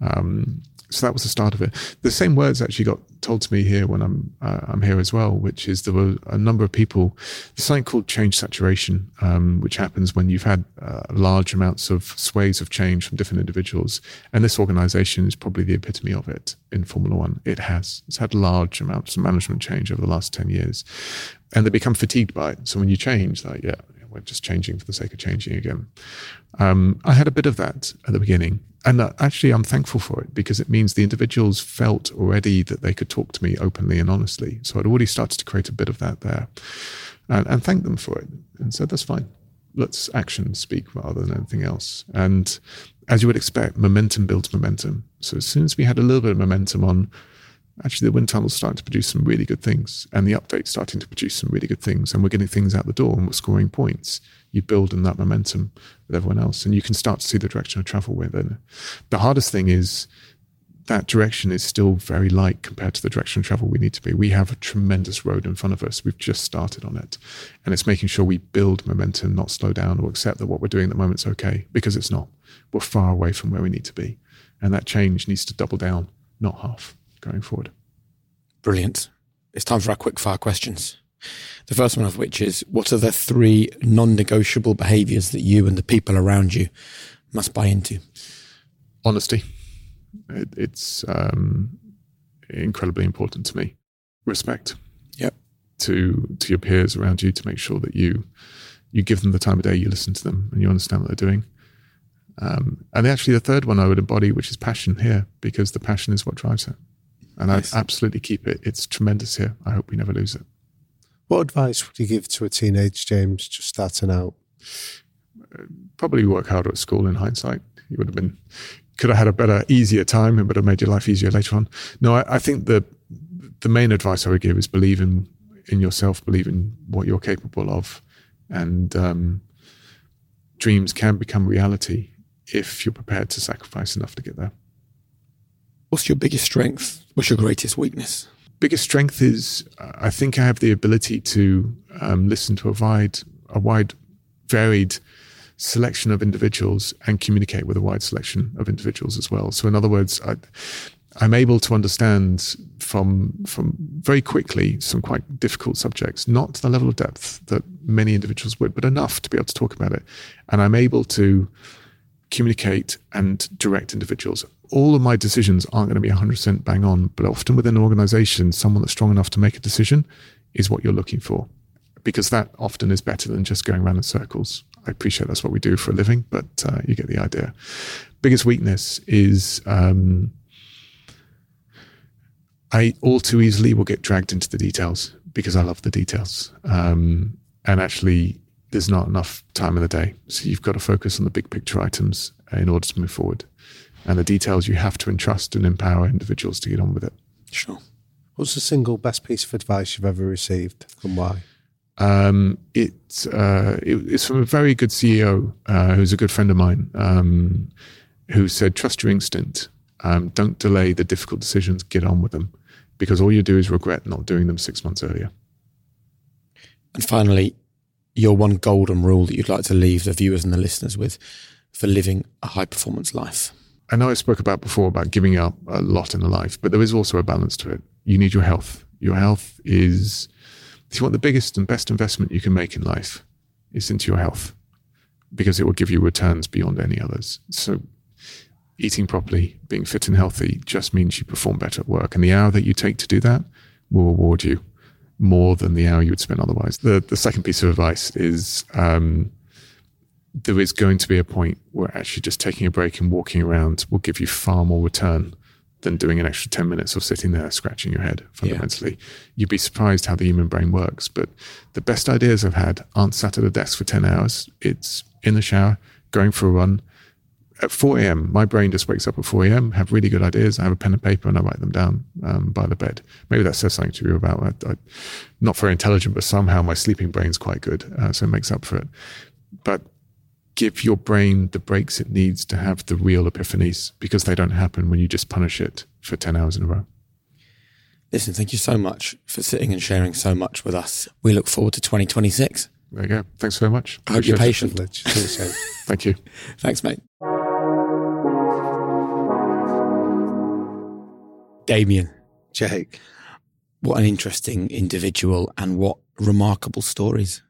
Speaker 2: Um, so that was the start of it. The same words actually got told to me here when I'm uh, I'm here as well, which is there were a number of people. There's something called change saturation, um, which happens when you've had uh, large amounts of sways of change from different individuals, and this organisation is probably the epitome of it in Formula One. It has it's had large amounts of management change over the last ten years, and they become fatigued by it. So when you change, like yeah, we're just changing for the sake of changing again. Um, I had a bit of that at the beginning. And uh, actually, I'm thankful for it because it means the individuals felt already that they could talk to me openly and honestly. So I'd already started to create a bit of that there and, and thank them for it. And said, that's fine. Let's action speak rather than anything else. And as you would expect, momentum builds momentum. So as soon as we had a little bit of momentum on actually the wind tunnel's starting to produce some really good things and the update's starting to produce some really good things and we're getting things out the door and we're scoring points you build in that momentum with everyone else and you can start to see the direction of travel with it the hardest thing is that direction is still very light compared to the direction of travel we need to be. We have a tremendous road in front of us. We've just started on it. And it's making sure we build momentum, not slow down or accept that what we're doing at the moment is okay, because it's not. We're far away from where we need to be. And that change needs to double down, not half, going forward.
Speaker 4: Brilliant. It's time for our quick fire questions. The first one of which is what are the three non negotiable behaviors that you and the people around you must buy into?
Speaker 2: Honesty it, it's um, incredibly important to me. Respect.
Speaker 4: Yep.
Speaker 2: To to your peers around you to make sure that you you give them the time of day, you listen to them, and you understand what they're doing. Um, and actually, the third one I would embody, which is passion here, because the passion is what drives it. And nice. I absolutely keep it. It's tremendous here. I hope we never lose it.
Speaker 3: What advice would you give to a teenage James just starting out?
Speaker 2: Probably work harder at school in hindsight. You would have been could have had a better, easier time. It would have made your life easier later on. No, I, I think the the main advice I would give is believe in in yourself, believe in what you're capable of, and um, dreams can become reality if you're prepared to sacrifice enough to get there.
Speaker 4: What's your biggest strength? What's your greatest weakness?
Speaker 2: Biggest strength is I think I have the ability to um, listen to a wide, a wide, varied selection of individuals and communicate with a wide selection of individuals as well. So, in other words, I, I'm able to understand from from very quickly some quite difficult subjects, not to the level of depth that many individuals would, but enough to be able to talk about it. And I'm able to communicate and direct individuals. All of my decisions aren't going to be 100% bang on, but often within an organization, someone that's strong enough to make a decision is what you're looking for, because that often is better than just going around in circles. I appreciate that's what we do for a living, but uh, you get the idea. Biggest weakness is um, I all too easily will get dragged into the details because I love the details. Um, and actually, there's not enough time in the day. So you've got to focus on the big picture items in order to move forward. And the details you have to entrust and empower individuals to get on with it.
Speaker 4: Sure.
Speaker 3: What's the single best piece of advice you've ever received and why?
Speaker 2: Um, it, uh, it, it's from a very good CEO uh, who's a good friend of mine um, who said, Trust your instinct. Um, don't delay the difficult decisions, get on with them because all you do is regret not doing them six months earlier.
Speaker 4: And finally, your one golden rule that you'd like to leave the viewers and the listeners with for living a high performance life.
Speaker 2: I know I spoke about before about giving up a lot in life, but there is also a balance to it. You need your health. Your health is if you want the biggest and best investment you can make in life, is into your health because it will give you returns beyond any others. So, eating properly, being fit and healthy just means you perform better at work. And the hour that you take to do that will reward you more than the hour you would spend otherwise. The, the second piece of advice is um, there is going to be a point where actually just taking a break and walking around will give you far more return than doing an extra 10 minutes of sitting there scratching your head fundamentally. Yeah. You'd be surprised how the human brain works. But the best ideas I've had aren't sat at a desk for 10 hours. It's in the shower, going for a run. At 4 a.m., my brain just wakes up at 4 a.m., have really good ideas. I have a pen and paper and I write them down um, by the bed. Maybe that says something to you about I, I, not very intelligent, but somehow my sleeping brain's quite good. Uh, so it makes up for it. But give your brain the breaks it needs to have the real epiphanies because they don't happen when you just punish it for 10 hours in a row.
Speaker 4: Listen, thank you so much for sitting and sharing so much with us. We look forward to 2026.
Speaker 2: There you go. Thanks very much.
Speaker 4: I hope you're patient.
Speaker 2: thank you.
Speaker 4: Thanks, mate. Damian.
Speaker 3: Jake.
Speaker 4: What an interesting individual and what remarkable stories.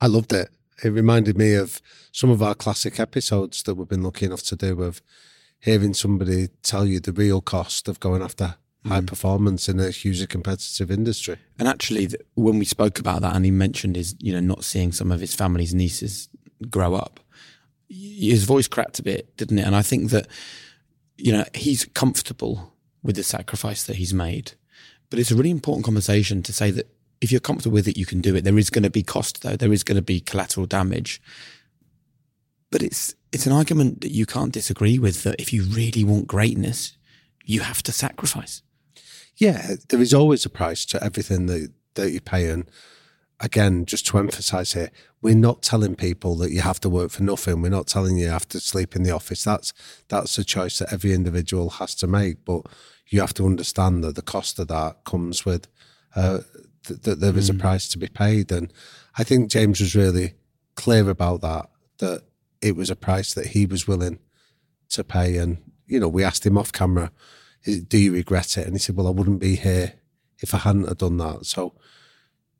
Speaker 3: I loved it it reminded me of some of our classic episodes that we've been lucky enough to do of hearing somebody tell you the real cost of going after high mm. performance in a hugely competitive industry.
Speaker 4: And actually, when we spoke about that, and he mentioned his, you know, not seeing some of his family's nieces grow up, his voice cracked a bit, didn't it? And I think that, you know, he's comfortable with the sacrifice that he's made. But it's a really important conversation to say that if you're comfortable with it, you can do it. There is going to be cost though. There is going to be collateral damage. But it's, it's an argument that you can't disagree with that if you really want greatness, you have to sacrifice.
Speaker 3: Yeah, there is always a price to everything that, that you pay. And again, just to emphasize here, we're not telling people that you have to work for nothing. We're not telling you you have to sleep in the office. That's that's a choice that every individual has to make. But you have to understand that the cost of that comes with uh, th- that there is mm. a price to be paid. And I think James was really clear about that. That it was a price that he was willing to pay. And you know, we asked him off camera, "Do you regret it?" And he said, "Well, I wouldn't be here if I hadn't have done that." So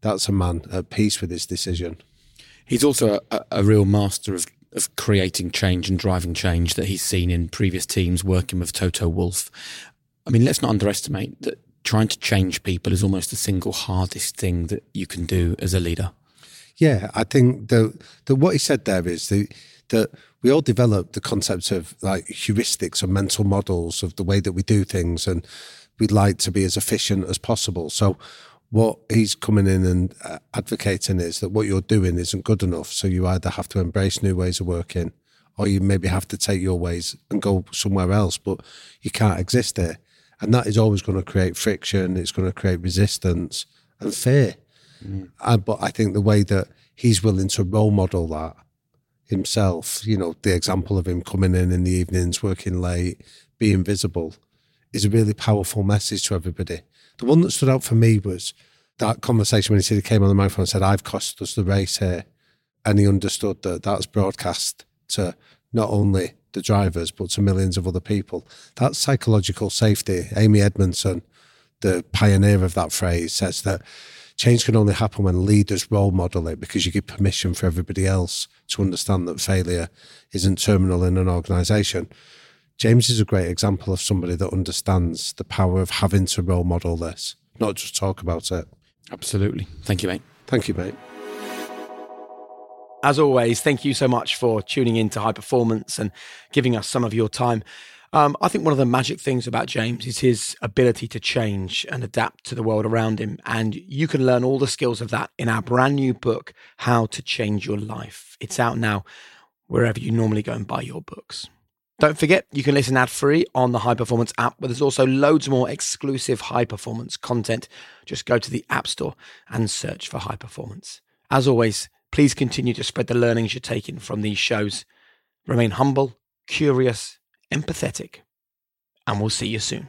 Speaker 3: that's a man at peace with his decision.
Speaker 4: He's also a, a real master of, of creating change and driving change that he's seen in previous teams working with Toto Wolff. I mean, let's not underestimate that trying to change people is almost the single hardest thing that you can do as a leader.
Speaker 3: Yeah, I think the, the what he said there is that we all develop the concepts of like heuristics or mental models of the way that we do things, and we'd like to be as efficient as possible. So what he's coming in and uh, advocating is that what you're doing isn't good enough. So you either have to embrace new ways of working or you maybe have to take your ways and go somewhere else, but you can't exist there. And that is always going to create friction, it's going to create resistance and fear. Mm. Uh, but I think the way that he's willing to role model that himself, you know, the example of him coming in in the evenings, working late, being visible, is a really powerful message to everybody. The one that stood out for me was that conversation when he said he came on the microphone and said, I've cost us the race here. And he understood that that's broadcast to not only the drivers, but to millions of other people. That's psychological safety. Amy Edmondson, the pioneer of that phrase, says that change can only happen when leaders role model it because you give permission for everybody else to understand that failure isn't terminal in an organization. James is a great example of somebody that understands the power of having to role model this, not just talk about it.
Speaker 4: Absolutely. Thank you, mate.
Speaker 3: Thank you, mate.
Speaker 4: As always, thank you so much for tuning in to High Performance and giving us some of your time. Um, I think one of the magic things about James is his ability to change and adapt to the world around him. And you can learn all the skills of that in our brand new book, How to Change Your Life. It's out now wherever you normally go and buy your books. Don't forget, you can listen ad free on the High Performance app, but there's also loads more exclusive high performance content. Just go to the App Store and search for High Performance. As always, please continue to spread the learnings you're taking from these shows. Remain humble, curious, empathetic, and we'll see you soon.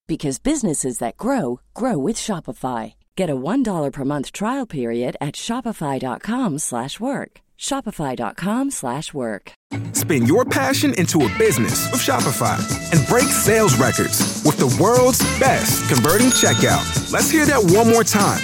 Speaker 6: because businesses that grow grow with Shopify. Get a $1 per month trial period at shopify.com/work. shopify.com/work.
Speaker 7: Spin your passion into a business with Shopify and break sales records with the world's best converting checkout. Let's hear that one more time